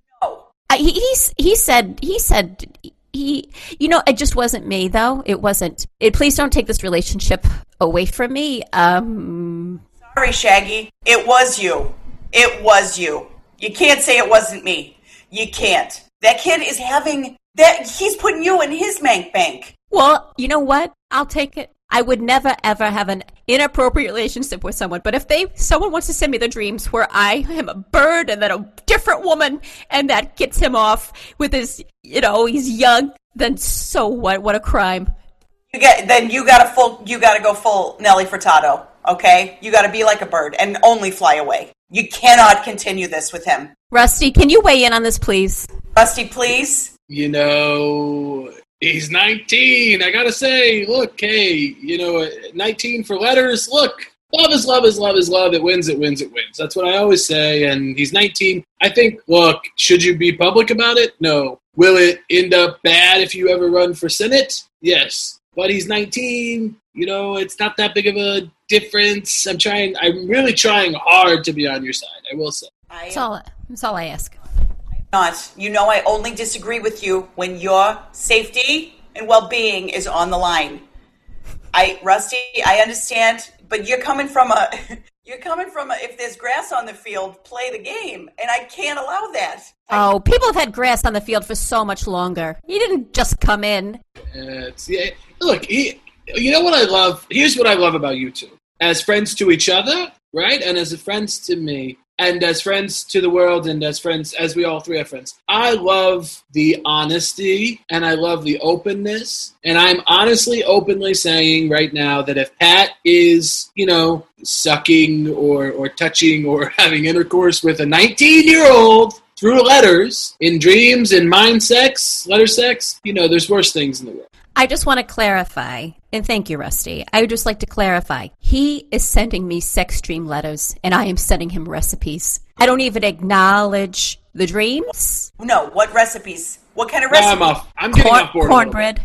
he, he's, he said he said he you know it just wasn't me though it wasn't it please don't take this relationship away from me um Sorry, Shaggy. It was you. It was you. You can't say it wasn't me. You can't. That kid is having that. He's putting you in his mank bank. well you know what i'll take it i would never ever have an inappropriate relationship with someone but if they someone wants to send me the dreams where i am a bird and then a different woman and that gets him off with his you know he's young then so what what a crime You get then you got to full. You got to go full Nelly Furtado. Okay, you got to be like a bird and only fly away. You cannot continue this with him, rusty can you weigh in on this please Rusty. Please. You know, he's 19. I gotta say, look, hey, you know, uh, 19 for letters. Look, love is love is love is love. It wins, it wins, it wins. That's what I always say. And he's 19. I think, look, should you be public about it? No. Will it end up bad if you ever run for Senate? Yes. But he's 19. You know, it's not that big of a difference. I'm trying, I'm really trying hard to be on your side, I will say. That's all that's all i ask not. You know, I only disagree with you when your safety and well-being is on the line. I, Rusty, I understand, but you're coming from a, you're coming from a. If there's grass on the field, play the game, and I can't allow that. Oh, people have had grass on the field for so much longer. He didn't just come in. Uh, it's, yeah, look, he, you know what I love? Here's what I love about you two. As friends to each other, right? And as friends to me, and as friends to the world, and as friends, as we all three are friends. I love the honesty and I love the openness. And I'm honestly, openly saying right now that if Pat is, you know, sucking or, or touching or having intercourse with a 19 year old, through letters, in dreams, in mind sex, letter sex, you know, there's worse things in the world. I just want to clarify, and thank you, Rusty. I would just like to clarify. He is sending me sex dream letters, and I am sending him recipes. I don't even acknowledge the dreams. No, what recipes? What kind of Now I'm recipes? off. I'm getting Corn, off board. a cornbread,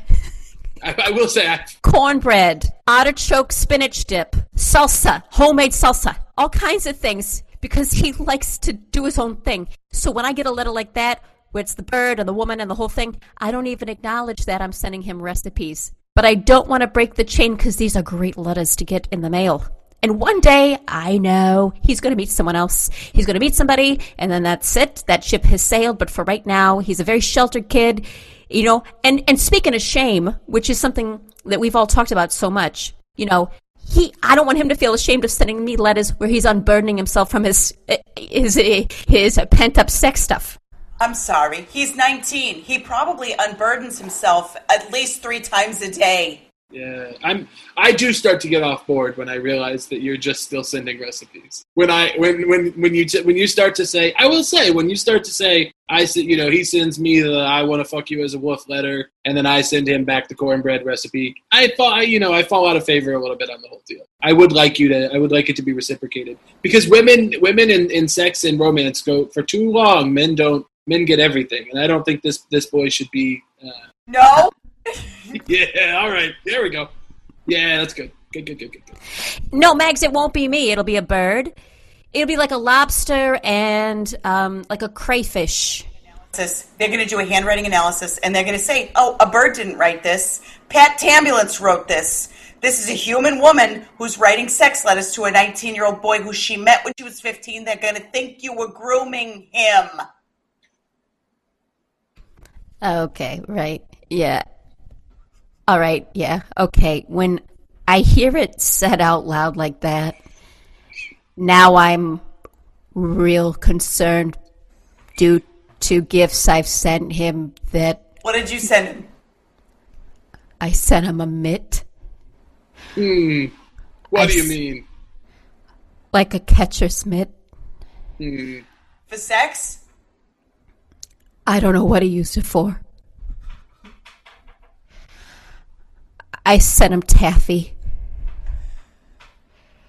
I, I will say, I, cornbread, artichoke spinach dip, salsa, homemade salsa, all kinds of things because he likes to do his own thing. So when I get a letter like that, where it's the bird and the woman and the whole thing, I don't even acknowledge that I'm sending him recipes. But I don't want to break the chain because these are great letters to get in the mail. And one day, I know he's going to meet someone else. He's going to meet somebody, and then that's it. That ship has sailed. But for right now, he's a very sheltered kid, you know. And and speaking of shame, which is something that we've all talked about so much, you know, he I don't want him to feel ashamed of sending me letters where he's unburdening himself from his his his pent up sex stuff. I'm sorry. He's 19. He probably unburdens himself at least three times a day. Yeah, I'm. I do start to get off board when I realize that you're just still sending recipes. When I when when when you t- when you start to say, I will say, when you start to say, I said, you know, he sends me the I want to fuck you as a wolf letter, and then I send him back the cornbread recipe. I fall, I, you know, I fall out of favor a little bit on the whole deal. I would like you to, I would like it to be reciprocated because women, women in, in sex and romance go for too long. Men don't. Men get everything, and I don't think this this boy should be. Uh, No? yeah. All right. There we go. Yeah, that's good. Good. Good. Good. Good. good. No, Mags, it won't be me. It'll be a bird. It'll be like a lobster and um, like a crayfish. They're going to do a handwriting analysis and they're going to say, oh, a bird didn't write this. Pat Tambulance wrote this. This is a human woman who's writing sex letters to a 19 year old boy who she met when she was 15. They're going to think you were grooming him. Okay, right. Yeah. All right, yeah. Okay. When I hear it said out loud like that, now I'm real concerned due to gifts I've sent him that What did you send him? I sent him a mitt. Hmm. What I do you s- mean? Like a catcher's mitt. Hmm. For sex? I don't know what he used it for. I sent him taffy.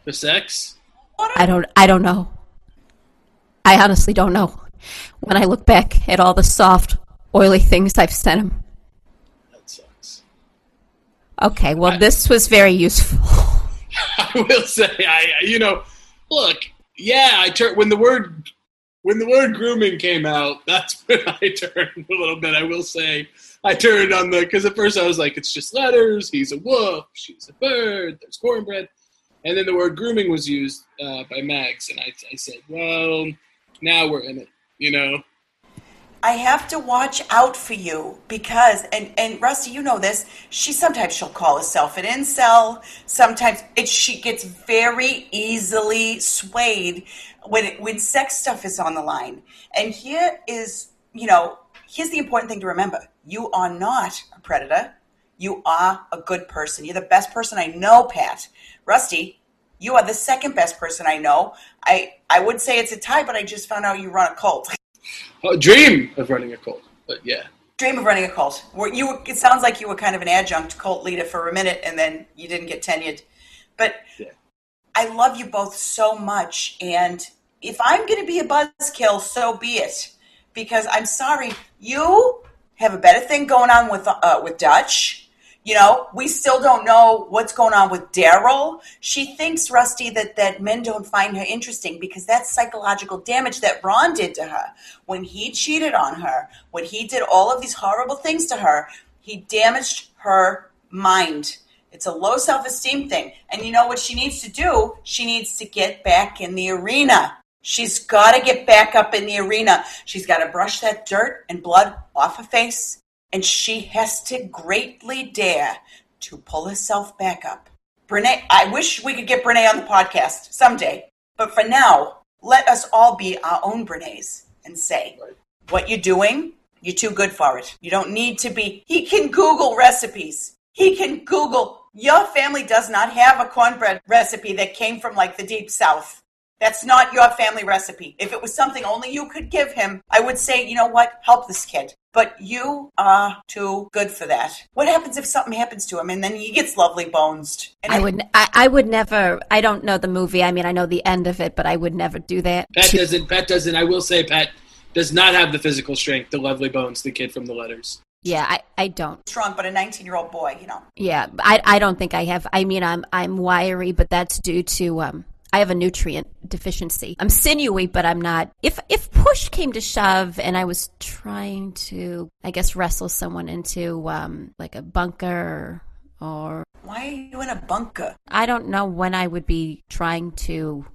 For sex? I don't I don't know. I honestly don't know. When I look back at all the soft, oily things I've sent him. That sucks. Okay, well this was very useful. I will say, I you know, look, yeah, I turned when the word when the word grooming came out. That's when I turned a little bit. I will say, I turned on the because at first I was like, it's just letters. He's a wolf. She's a bird. There's cornbread, and then the word grooming was used uh, by Mags, and I, I said, well, now we're in it. You know, I have to watch out for you because, and, and Rusty, you know this. She sometimes she'll call herself an incel. Sometimes it, she gets very easily swayed when it, when sex stuff is on the line. And here is, you know, here's the important thing to remember: you are not a predator. You are a good person. You're the best person I know, Pat. Rusty, you are the second best person I know. I I would say it's a tie, but I just found out you run a cult. oh, dream of running a cult, but yeah, Dream of running a cult. You? were- It sounds like you were kind of an adjunct cult leader for a minute, and then you didn't get tenured. But Yeah. I love you both so much, and if I'm going to be a buzzkill, so be it. Because I'm sorry, you have a better thing going on with uh, with Dutch. You know, we still don't know what's going on with Daryl. She thinks, Rusty, that, that men don't find her interesting because that's psychological damage that Ron did to her. When he cheated on her, when he did all of these horrible things to her, he damaged her mind. It's a low self esteem thing. And you know what she needs to do? She needs to get back in the arena. She's got to get back up in the arena. She's got to brush that dirt and blood off her face. And she has to greatly dare to pull herself back up. Brene, I wish we could get Brene on the podcast someday. But for now, let us all be our own Brenes and say, Right. what you're doing, you're too good for it. You don't need to be. He can Google recipes. He can Google. Your family does not have a cornbread recipe that came from like the deep south. That's not your family recipe. If it was something only you could give him, I would say, you know what, help this kid. But you are too good for that. What happens if something happens to him and then he gets lovely bonesed? And I would I, I would never I don't know the movie. I mean I know the end of it, but I would never do that. Pat doesn't. Pat doesn't. I will say, Pat does not have the physical strength, the lovely bones, the kid from the letters. Yeah, I, I don't. strong, but a 19 year old boy, you know. Yeah, I I don't think I have. I mean I'm I'm wiry, but that's due to um I have a nutrient deficiency. I'm sinewy, but I'm not. If if push came to shove, and I was trying to, I guess, wrestle someone into um like a bunker or Why are you in a bunker? I don't know when I would be trying to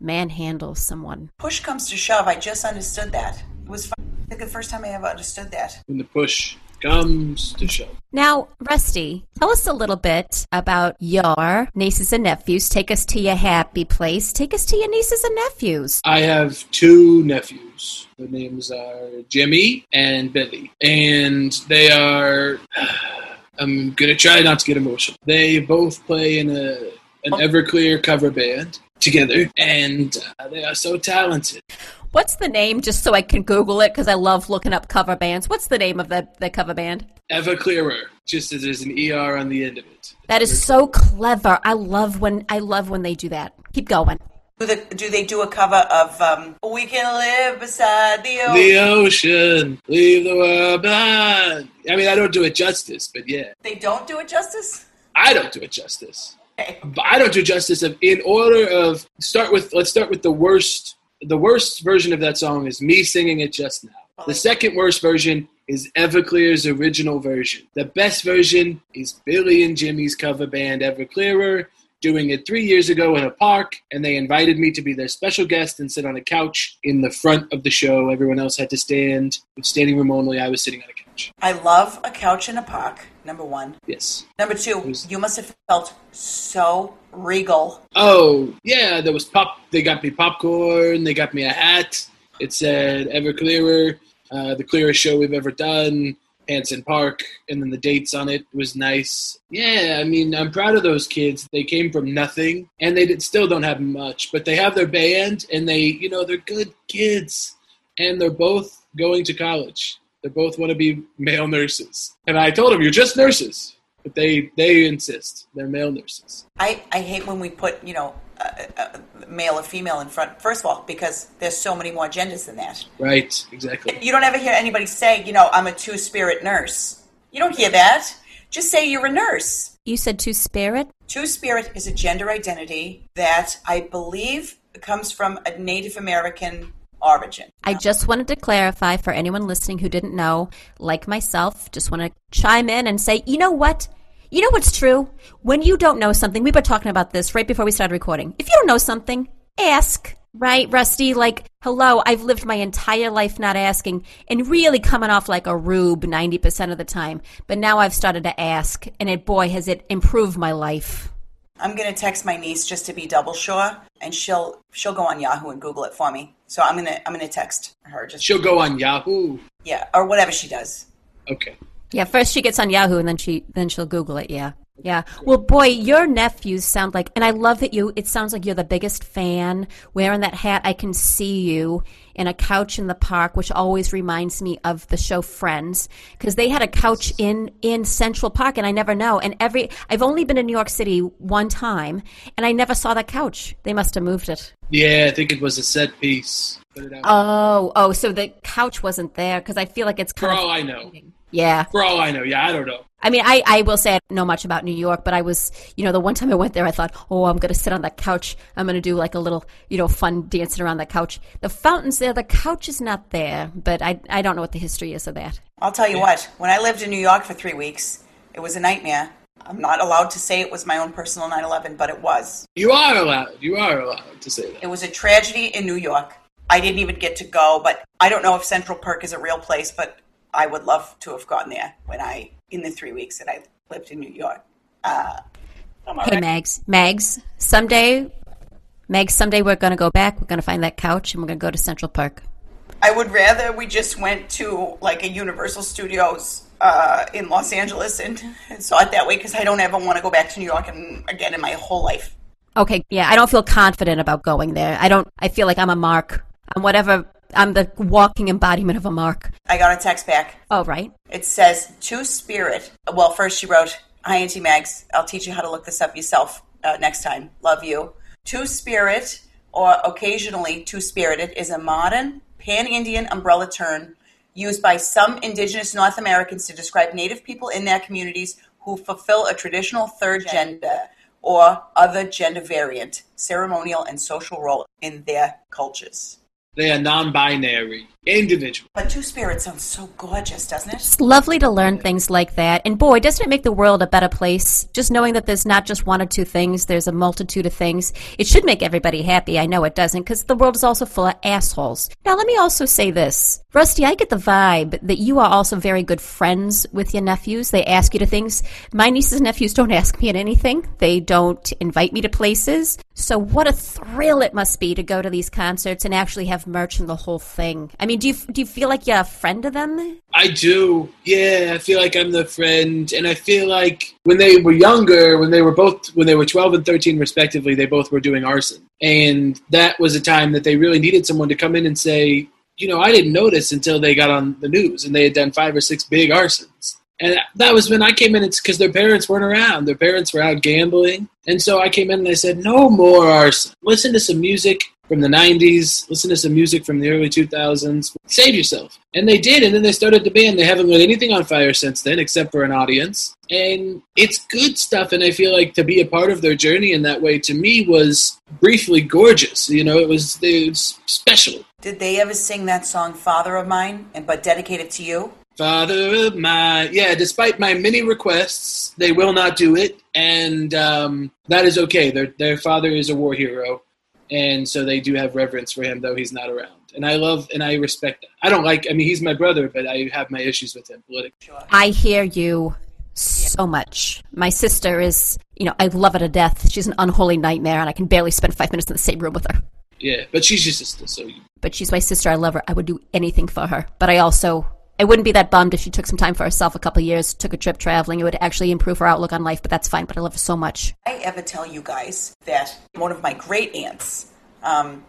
manhandle someone. Push comes to shove. I just understood that. It was fun. I think the first time I ever understood that. When the push comes to shove. Now, Rusty, tell us a little bit about your nieces and nephews. Take us to your happy place. Take us to your nieces and nephews. I have two nephews. Their names are Jimmy and Billy, and they are. I'm gonna try not to get emotional. They both play in a an Everclear cover band together, and uh, they are so talented. What's the name, just so I can Google it, because I love looking up cover bands. What's the name of the, the cover band? Everclearer, just as there's an er on the end of it. That is so clever. I love when I love when they do that. Keep going. Do, the, do they do a cover of um, "We Can Live Beside the Ocean"? The ocean, leave the world behind. I mean, I don't do it justice, but yeah, They don't do it justice. I don't do it justice. Okay. But I don't do justice of in order of start with. Let's start with the worst. The worst version of that song is me singing it just now. Oh, the second worst version is Everclear's original version. The best version is Billy and Jimmy's cover band Everclearer doing it three years ago in a park, and they invited me to be their special guest and sit on a couch in the front of the show. Everyone else had to stand, with standing room only. I was sitting on a couch. I love a couch in a park. Number one. Yes. Number two. You must have felt so regal. Oh yeah, there was pop. They got me popcorn. They got me a hat. It said Everclearer, uh, the clearest show we've ever done. Hanson Park, and then the dates on it was nice. Yeah, I mean, I'm proud of those kids. They came from nothing, and they did, still don't have much, but they have their band, and they, you know, they're good kids, and they're both going to college. They both want to be male nurses, and I told them, "You're just nurses," but they they insist they're male nurses. I, I hate when we put, you know, uh, uh, male or female in front, first of all, because there's so many more genders than that. Right? Exactly. You don't ever hear anybody say, you know, I'm a two spirit nurse. You don't hear that. Just say you're a nurse. You said two spirit? Two spirit is a gender identity that I believe comes from a Native American origin. I just wanted to clarify for anyone listening who didn't know, like myself, just want to chime in and say, you know what? You know what's true? When you don't know something, we were talking about this right before we started recording. If you don't know something, ask. Right, Rusty? Like, hello, I've lived my entire life not asking and really coming off like a rube 90% of the time. But now I've started to ask, and it, boy, has it improved my life. I'm gonna text my niece just to be double sure, and she'll she'll go on Yahoo and Google it for me. So I'm gonna I'm gonna text her just She'll go on Yahoo. yeah or whatever she does. Okay. Yeah, first she gets on Yahoo and then she then she'll Google it. Yeah, yeah. Well, boy, your nephews sound like, and I love that you. It sounds like you're the biggest fan. Wearing that hat, I can see you in a couch in the park, which always reminds me of the show Friends, because they had a couch in in Central Park, and I never know. And every I've only been in New York City one time, and I never saw that couch. They must have moved it. Yeah, I think it was a set piece. Put it out. Oh, oh, so the couch wasn't there because I feel like it's For kind all of. I know. Yeah. For all I know. Yeah, I don't know. I mean, I, I will say I don't know much about New York, but I was, you know, the one time I went there, I thought, oh, I'm going to sit on that couch. I'm going to do like a little, you know, fun dancing around that couch. The fountain's there. The couch is not there, but I, I don't know what the history is of that. I'll tell you what. When I lived in New York for three weeks, it was a nightmare. I'm not allowed to say it was my own personal 9/11, but it was. You are allowed. You are allowed to say that. It was a tragedy in New York. I didn't even get to go, but I don't know if Central Park is a real place, but I would love to have gone there when I in the three weeks that I lived in New York. Uh, Hey, right. Mags, Mags, someday, Mags, someday we're going to go back. We're going to find that couch and we're going to go to Central Park. I would rather we just went to like a Universal Studios uh, in Los Angeles and, and saw it that way because I don't ever want to go back to New York and again in my whole life. Okay, yeah, I don't feel confident about going there. I don't, I feel like I'm a mark. I'm whatever, I'm the walking embodiment of a mark. I got a text back. Oh, right. It says to spirit. Well, first she wrote, "Hi, Auntie Mags. I'll teach you how to look this up yourself uh, next time. Love you." Two spirit, or occasionally two spirited, is a modern pan-Indian umbrella term used by some indigenous North Americans to describe Native people in their communities who fulfill a traditional third gender or other gender variant, ceremonial and social role in their cultures. They are non-binary individual. But two spirit sounds so gorgeous, doesn't it? It's lovely to learn things like that. And boy, doesn't it make the world a better place? Just knowing that there's not just one or two things, there's a multitude of things. It should make everybody happy. I know it doesn't, because the world is also full of assholes. Now, let me also say this. Rusty, I get the vibe that you are also very good friends with your nephews. They ask you to things. My nieces and nephews don't ask me at anything. They don't invite me to places. So what a thrill it must be to go to these concerts and actually have merch and the whole thing. I mean, do you do you feel like you're a friend of them? I do. Yeah, I feel like I'm the friend, and I feel like when they were younger, when they were both when they were 12 and 13 respectively, they both were doing arson, and that was a time that they really needed someone to come in and say, you know, I didn't notice until they got on the news and they had done five or six big arsons. And that was when I came in. It's because their parents weren't around. Their parents were out gambling, and so I came in and I said, "No more arson. Listen to some music from the '90s. Listen to some music from the early 2000s. Save yourself." And they did, and then they started the band. They haven't lit anything on fire since then, except for an audience. And it's good stuff. And I feel like to be a part of their journey in that way, to me, was briefly gorgeous. You know, it was, it was special. Did they ever sing that song "Father of Mine" and but dedicate it to you? Father of mine. Yeah, despite my many requests, they will not do it, and um, that is okay. Their their father is a war hero, and so they do have reverence for him, though he's not around. And I love and I respect that. I don't like. I mean, he's my brother, but I have my issues with him politically. I hear you so much. My sister is, you know, I love her to death. She's an unholy nightmare, and I can barely spend five minutes in the same room with her. Yeah, but she's your sister, so you, But she's my sister. I love her. I would do anything for her. But I also I wouldn't be that bummed if she took some time for herself a couple years, took a trip traveling. It would actually improve her outlook on life, but that's fine. But I love her so much. I ever tell you guys that one of my great aunts um,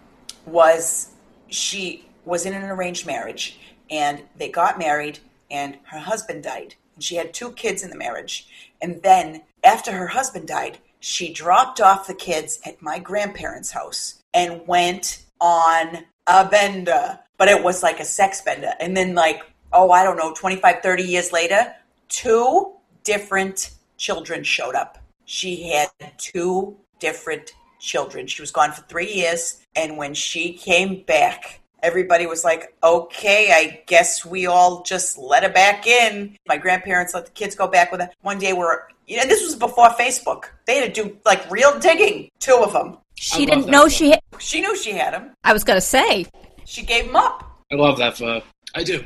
was she was in an arranged marriage and they got married and her husband died and she had two kids in the marriage and then after her husband died she dropped off the kids at my grandparents house and went on a bender but it was like a sex bender and then like oh i don't know 25 30 years later two different children showed up she had two different children. She was gone for three years. And when she came back, everybody was like, okay, I guess we all just let her back in. My grandparents let the kids go back with her. One day we're, you know, this was before Facebook. They had to do like real digging, two of them. She I didn't know book. she. Ha- She knew she had them. I was gonna say. She gave them up. I love that pho. I do.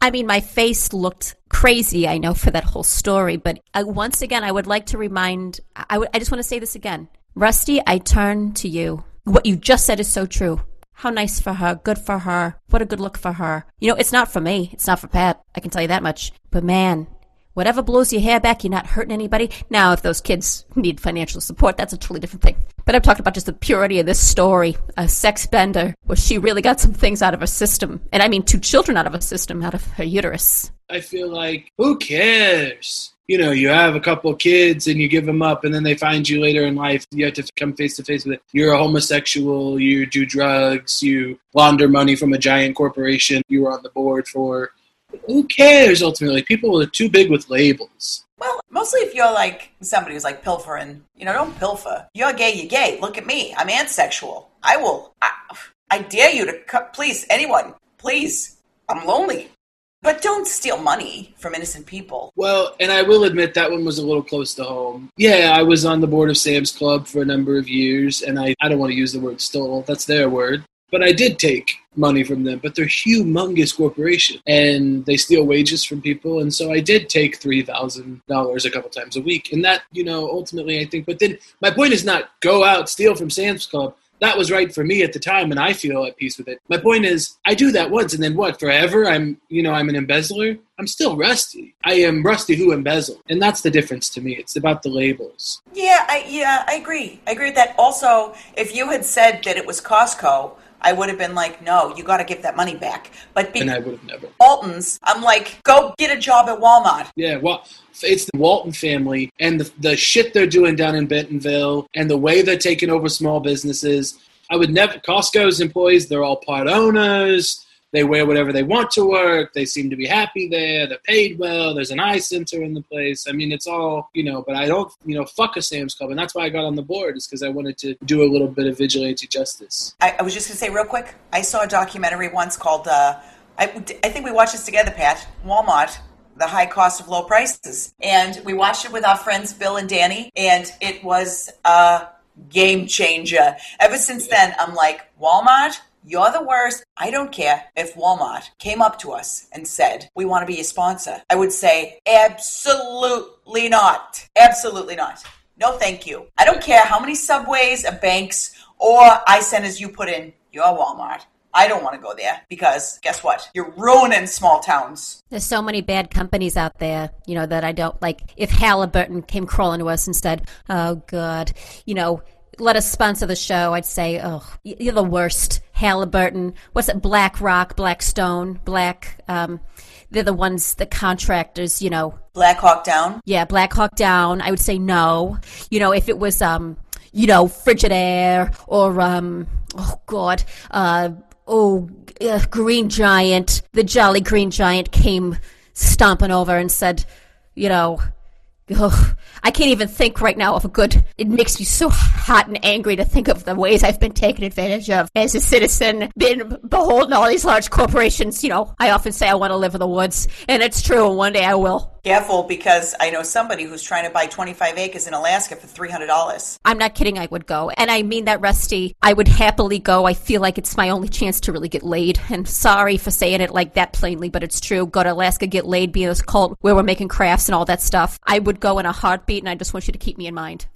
I mean, my face looked crazy, I know, for that whole story. But uh, once again, I would like to remind, I, would, I just want to say this again. Rusty, I turn to you. What you just said is so true. How nice for her. Good for her. What a good look for her. You know, it's not for me. It's not for Pat. I can tell you that much. But man, whatever blows your hair back, you're not hurting anybody. Now, if those kids need financial support, that's a totally different thing. But I'm talking about just the purity of this story. A sex bender where she really got some things out of her system. And I mean, two children out of her system, out of her uterus. I feel like, who cares? You know, you have a couple kids and you give them up, and then they find you later in life. You have to come face to face with it. You're a homosexual, you do drugs, you launder money from a giant corporation you were on the board for. Who cares ultimately? People are too big with labels. Well, mostly if you're like somebody who's like pilfering, you know, don't pilfer. You're gay, you're gay. Look at me. I'm ansexual. I will, I, I dare you to, cut, please, anyone, please. I'm lonely. But don't steal money from innocent people. Well, and I will admit that one was a little close to home. Yeah, I was on the board of Sam's Club for a number of years, and I, I don't want to use the word stole, that's their word. But I did take money from them, but they're humongous corporation and they steal wages from people. And so I did take $3,000 a couple times a week. And that, you know, ultimately I think, but then my point is not go out, steal from Sam's Club. That was right for me at the time and I feel at peace with it. My point is I do that once and then what, forever I'm, you know, I'm an embezzler. I'm still Rusty. I am Rusty who embezzled. And that's the difference to me. It's about the labels. Yeah, I yeah, I agree. I agree with that. Also, if you had said that it was Costco, I would have been like, no, you got to give that money back. But And I would have never. Waltons, I'm like, go get a job at Walmart. Yeah, well, it's the Walton family and the, the shit they're doing down in Bentonville and the way they're taking over small businesses. I would never, Costco's employees, they're all part owners. They wear whatever they want to work. They seem to be happy there. They're paid well. There's an eye center in the place. I mean, it's all, you know, but I don't, you know, fuck a Sam's Club. And that's why I got on the board, is because I wanted to do a little bit of vigilante justice. I, I was just going to say real quick. I saw a documentary once called, uh, I, I think we watched this together, Pat. Walmart, the high cost of low prices, and we watched it with our friends Bill and Danny, and it was a game changer. Ever since then, I'm like, Walmart. You're the worst. I don't care if Walmart came up to us and said, We want to be a sponsor. I would say, Absolutely not. Absolutely not. No, thank you. I don't care how many subways, or banks, or eye centers you put in your Walmart. I don't want to go there because guess what? You're ruining small towns. There's so many bad companies out there, you know, that I don't like. If Halliburton came crawling to us and said, "Oh God," you know, let us sponsor the show, I'd say, "Oh, you're the worst." Halliburton, what's it? BlackRock, Blackstone, Black. Um, they're the ones, the contractors, you know. Black Hawk Down. Yeah, Black Hawk Down. I would say no. You know, if it was, um, you know, Frigidaire or, um, oh God, uh, oh, uh, Green Giant, the Jolly Green Giant came stomping over and said, you know, ugh, I can't even think right now of a good. It makes me so hot and angry to think of the ways I've been taken advantage of as a citizen, been beholden all these large corporations. You know, I often say I want to live in the woods, and it's true, one day I will. Careful because I know somebody who's trying to buy 25 acres in Alaska for $300. I'm not kidding, I would go. And I mean that, Rusty. I would happily go. I feel like it's my only chance to really get laid. And sorry for saying it like that plainly, but it's true. Go to Alaska, get laid, be in this cult where we're making crafts and all that stuff. I would go in a heartbeat, and I just want you to keep me in mind.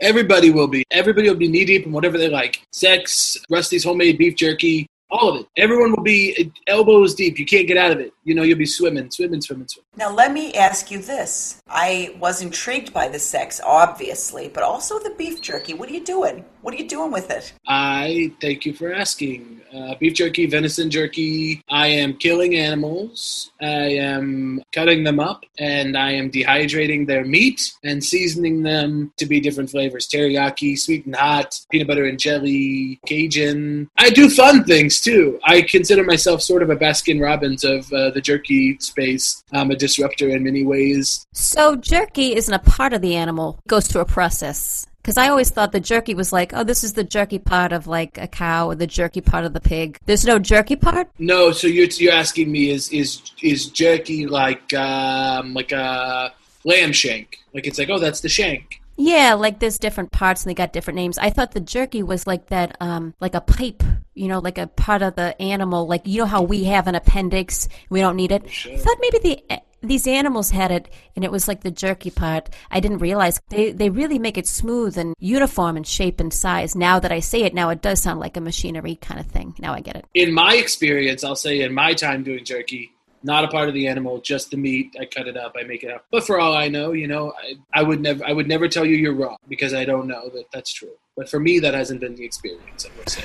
Everybody will be. Everybody will be knee deep in whatever they like. Sex, Rusty's homemade beef jerky, all of it. Everyone will be elbows deep. You can't get out of it. You know, you'll be swimming, swimming, swimming, swimming. Now, let me ask you this. I was intrigued by the sex, obviously, but also the beef jerky. What are you doing? What are you doing with it? I thank you for asking. Uh, beef jerky, venison jerky. I am killing animals. I am cutting them up, and I am dehydrating their meat and seasoning them to be different flavors: teriyaki, sweet and hot, peanut butter and jelly, Cajun. I do fun things too. I consider myself sort of a Baskin Robbins of uh, the jerky space. I'm a disruptor in many ways. So jerky isn't a part of the animal; it goes through a process. Because I always thought the jerky was like, oh, this is the jerky part of like a cow, or the jerky part of the pig. There's no jerky part. No, so you're you're asking me is is is jerky like um, like a lamb shank? Like it's like oh that's the shank. Yeah, like there's different parts and they got different names. I thought the jerky was like that, um, like a pipe, you know, like a part of the animal. Like you know how we have an appendix, we don't need it. I thought maybe the these animals had it, and it was like the jerky part. I didn't realize they they really make it smooth and uniform in shape and size. Now that I say it, now it does sound like a machinery kind of thing. Now I get it. In my experience, I'll say in my time doing jerky, not a part of the animal, just the meat. I cut it up, I make it up. But for all I know, you know, I, I would never, I would never tell you you're wrong because I don't know that that's true. But for me, that hasn't been the experience. I would say.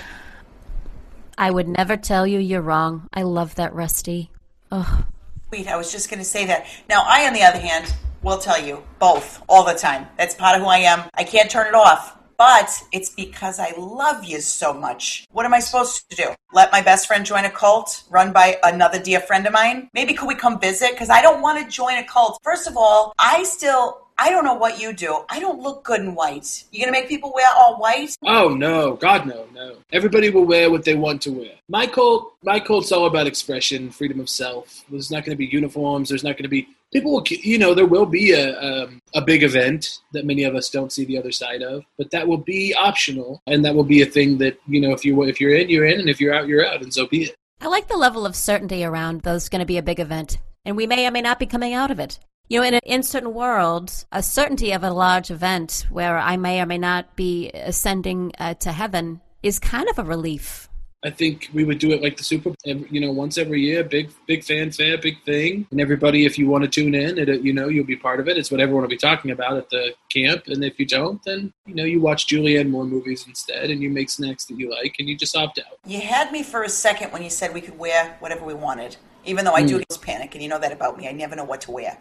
I would never tell you you're wrong. I love that, Rusty. Oh, Sweet, I was just going to say that. Now, I, on the other hand, will tell you both all the time. That's part of who I am. I can't turn it off. But it's because I love you so much. What am I supposed to do? Let my best friend join a cult run by another dear friend of mine? Maybe could we come visit? Because I don't want to join a cult. First of all, I still I don't know what you do. I don't look good in white. You gonna make people wear all white? Oh no, God no, no. Everybody will wear what they want to wear. My cult, my cult's all about expression, freedom of self. There's not going to be uniforms. There's not going to be people. Will, you know, there will be a um, a big event that many of us don't see the other side of, but that will be optional, and that will be a thing that you know if you if you're in, you're in, and if you're out, you're out, and so be it. I like the level of certainty around there's going to be a big event, and we may or may not be coming out of it. You know, in an certain world, a certainty of a large event where I may or may not be ascending uh, to heaven is kind of a relief. I think we would do it like the Super, you know, once every year, big, big fanfare, big thing, and everybody, if you want to tune in, it, you know, you'll be part of it. It's what everyone will be talking about at the camp, and if you don't, then you know, you watch Julianne Moore movies instead, and you make snacks that you like, and you just opt out. You had me for a second when you said we could wear whatever we wanted. Even though I do Mm. panic, and you know that about me, I never know what to wear.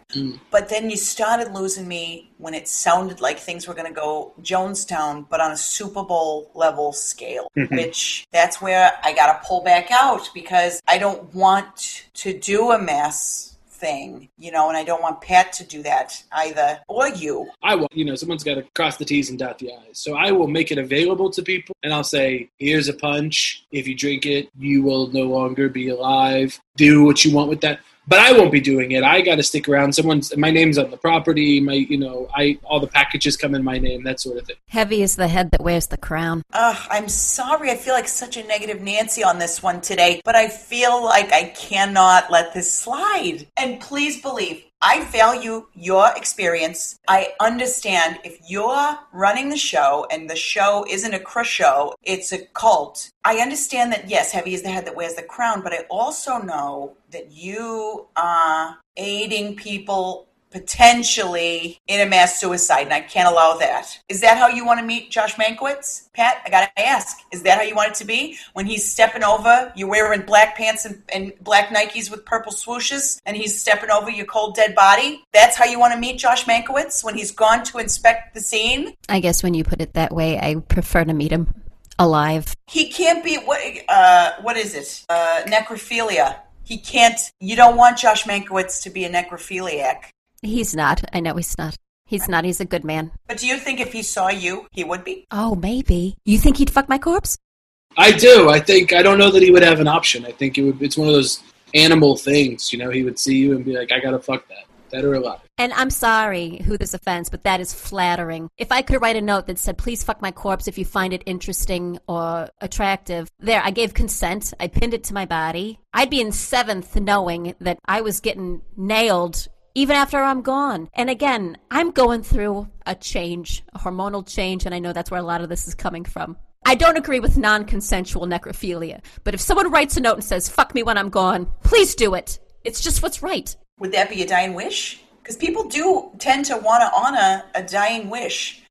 But then you started losing me when it sounded like things were going to go Jonestown, but on a Super Bowl level scale, which that's where I got to pull back out because I don't want to do a mass thing, you know, and I don't want Pat to do that either, or you. I will, you know, someone's got to cross the T's and dot the I's. So I will make it available to people and I'll say, here's a punch. If you drink it, you will no longer be alive. Do what you want with that. But I won't be doing it. I got to stick around. Someone's, my name's on the property. My, you know, I, all the packages come in my name, that sort of thing. Heavy is the head that wears the crown. Ugh, I'm sorry. I feel like such a negative Nancy on this one today, but I feel like I cannot let this slide. And please believe, I value your experience. I understand if you're running the show and the show isn't a crush show, it's a cult. I understand that, yes, heavy is the head that wears the crown, but I also know that you are aiding people potentially in a mass suicide, and I can't allow that. Is that how you want to meet Josh Mankiewicz? Pat, I gotta ask, is that how you want it to be? When he's stepping over, you're wearing black pants and, and black Nikes with purple swooshes, and he's stepping over your cold dead body? That's how you want to meet Josh Mankiewicz when he's gone to inspect the scene? I guess when you put it that way, I prefer to meet him alive. He can't be what? Uh, what is it? Uh, necrophilia. He can't. You don't want Josh Mankiewicz to be a necrophiliac. He's not. I know he's not. He's not. He's a good man. But do you think if he saw you, he would be? Oh, maybe. You think he'd fuck my corpse? I do. I think, I don't know that he would have an option. I think it would, it's one of those animal things, you know, he would see you and be like, I gotta fuck that. Dead or alive. And I'm sorry who this offends, but that is flattering. If I could write a note that said, please fuck my corpse if you find it interesting or attractive, there, I gave consent. I pinned it to my body. I'd be in seventh knowing that I was getting nailed even after I'm gone. And again, I'm going through a change, a hormonal change, and I know that's where a lot of this is coming from. I don't agree with non consensual necrophilia, but if someone writes a note and says, fuck me when I'm gone, please do it. It's just what's right. Would that be a dying wish? Because people do tend to want to honor a dying wish.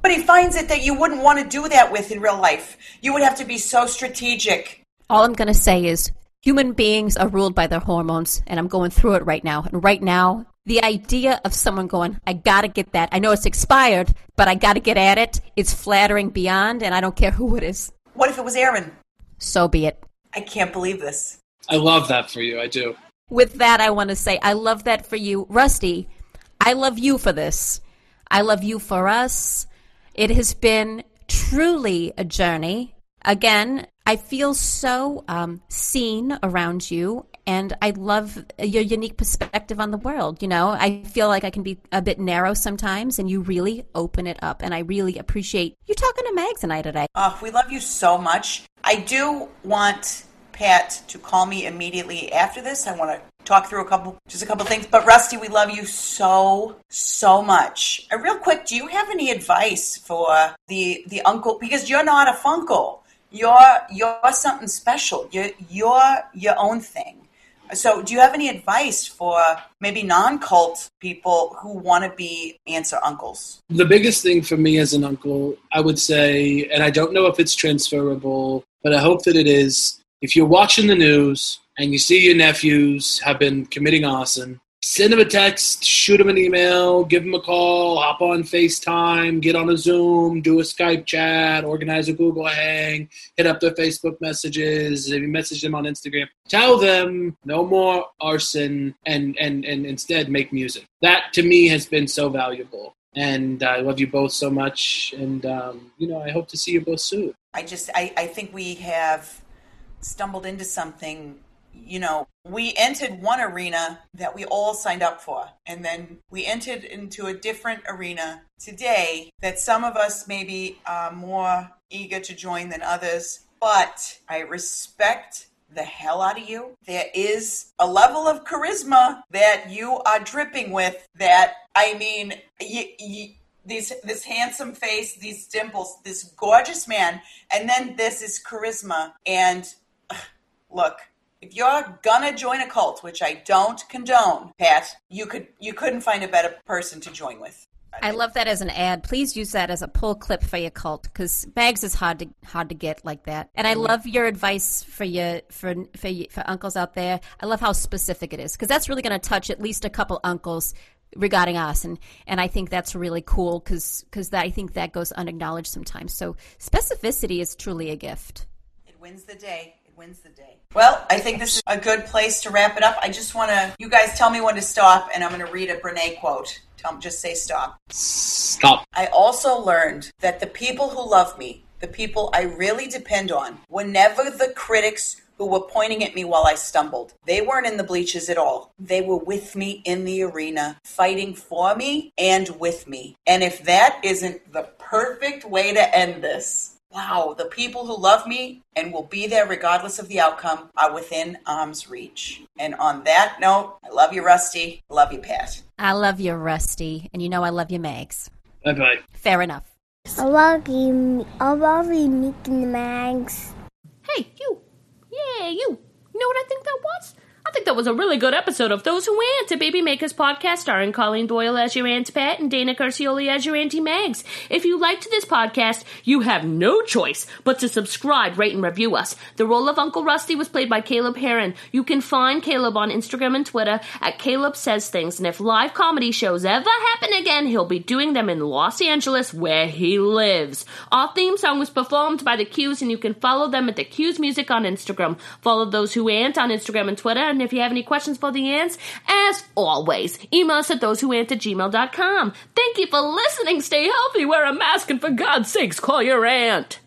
But he finds it that you wouldn't want to do that with in real life. You would have to be so strategic. All I'm going to say is human beings are ruled by their hormones, and I'm going through it right now. And right now, the idea of someone going, I got to get that. I know it's expired, but I got to get at it. It's flattering beyond, and I don't care who it is. What if it was Aaron? So be it. I can't believe this. I love that for you. I do. With that, I want to say, I love that for you. Rusty, I love you for this. I love you for us. It has been truly a journey. Again, I feel so um, seen around you, and I love your unique perspective on the world. You know, I feel like I can be a bit narrow sometimes, and you really open it up. And I really appreciate you talking to Mags and I today. Oh, we love you so much. I do want Pat to call me immediately after this. I want to talk through a couple, just a couple things. But Rusty, we love you so, so much. Uh, real quick, do you have any advice for the the uncle? Because you're not a funkle. You're you're something special. You're you're your own thing. So, do you have any advice for maybe non-cult people who want to be or uncles? The biggest thing for me as an uncle, I would say, and I don't know if it's transferable, but I hope that it is. If you're watching the news and you see your nephews have been committing arson, send them a text, shoot them an email, give them a call, hop on FaceTime, get on a Zoom, do a Skype chat, organize a Google Hang, hit up their Facebook messages, if you message them on Instagram, tell them no more arson and, and, and instead make music. That to me has been so valuable. And I love you both so much. And, um, you know, I hope to see you both soon. I just, I, I think we have stumbled into something you know, we entered one arena that we all signed up for, and then we entered into a different arena today that some of us maybe are more eager to join than others. But I respect the hell out of you. There is a level of charisma that you are dripping with that, I mean, you, you, these, this handsome face, these dimples, this gorgeous man, and then this is charisma. And ugh, look, if you're gonna join a cult, which I don't condone, Pat, you could you couldn't find a better person to join with. I love that as an ad. Please use that as a pull clip for your cult because bags is hard to hard to get like that. And I mm-hmm. love your advice for your for for for uncles out there. I love how specific it is because that's really going to touch at least a couple uncles regarding us and and I think that's really cool cuz cuz I think that goes unacknowledged sometimes. So specificity is truly a gift. It wins the day wins the day. Well, I think this is a good place to wrap it up. I just want to, you guys tell me when to stop, and I'm going to read a Brene quote. Tell, just say stop. Stop. I also learned that the people who love me, the people I really depend on, were never the critics who were pointing at me while I stumbled. They weren't in the bleachers at all. They were with me in the arena, fighting for me and with me. And if that isn't the perfect way to end this, wow, the people who love me and will be there regardless of the outcome are within arm's reach. And on that note, I love you, Rusty. Love you, Pat. I love you, Rusty. And you know I love you, Mags. Bye bye. Fair enough. I love you. I love you, Nick and the Mags. Hey, you. Yeah, you. You know what I think that was? Think that was a really good episode of Those Who Aunt, a Baby Makers podcast starring Colleen Doyle as your Aunt Pat and Dana Carcioli as your Auntie Mags. If you liked this podcast, you have no choice but to subscribe, rate, and review us. The role of Uncle Rusty was played by Caleb Hearon. You can find Caleb on Instagram and Twitter at Caleb Says Things, and if live comedy shows ever happen again, he'll be doing them in Los Angeles, where he lives. Our theme song was performed by the Q's, and you can follow them at the Q's Music on Instagram. Follow Those Who Aunt on Instagram and Twitter, and if you have any questions for the aunts, as always, email us at thosewhoaunt at gmail.com. Thank you for listening. Stay healthy, wear a mask, and for God's sakes, call your aunt.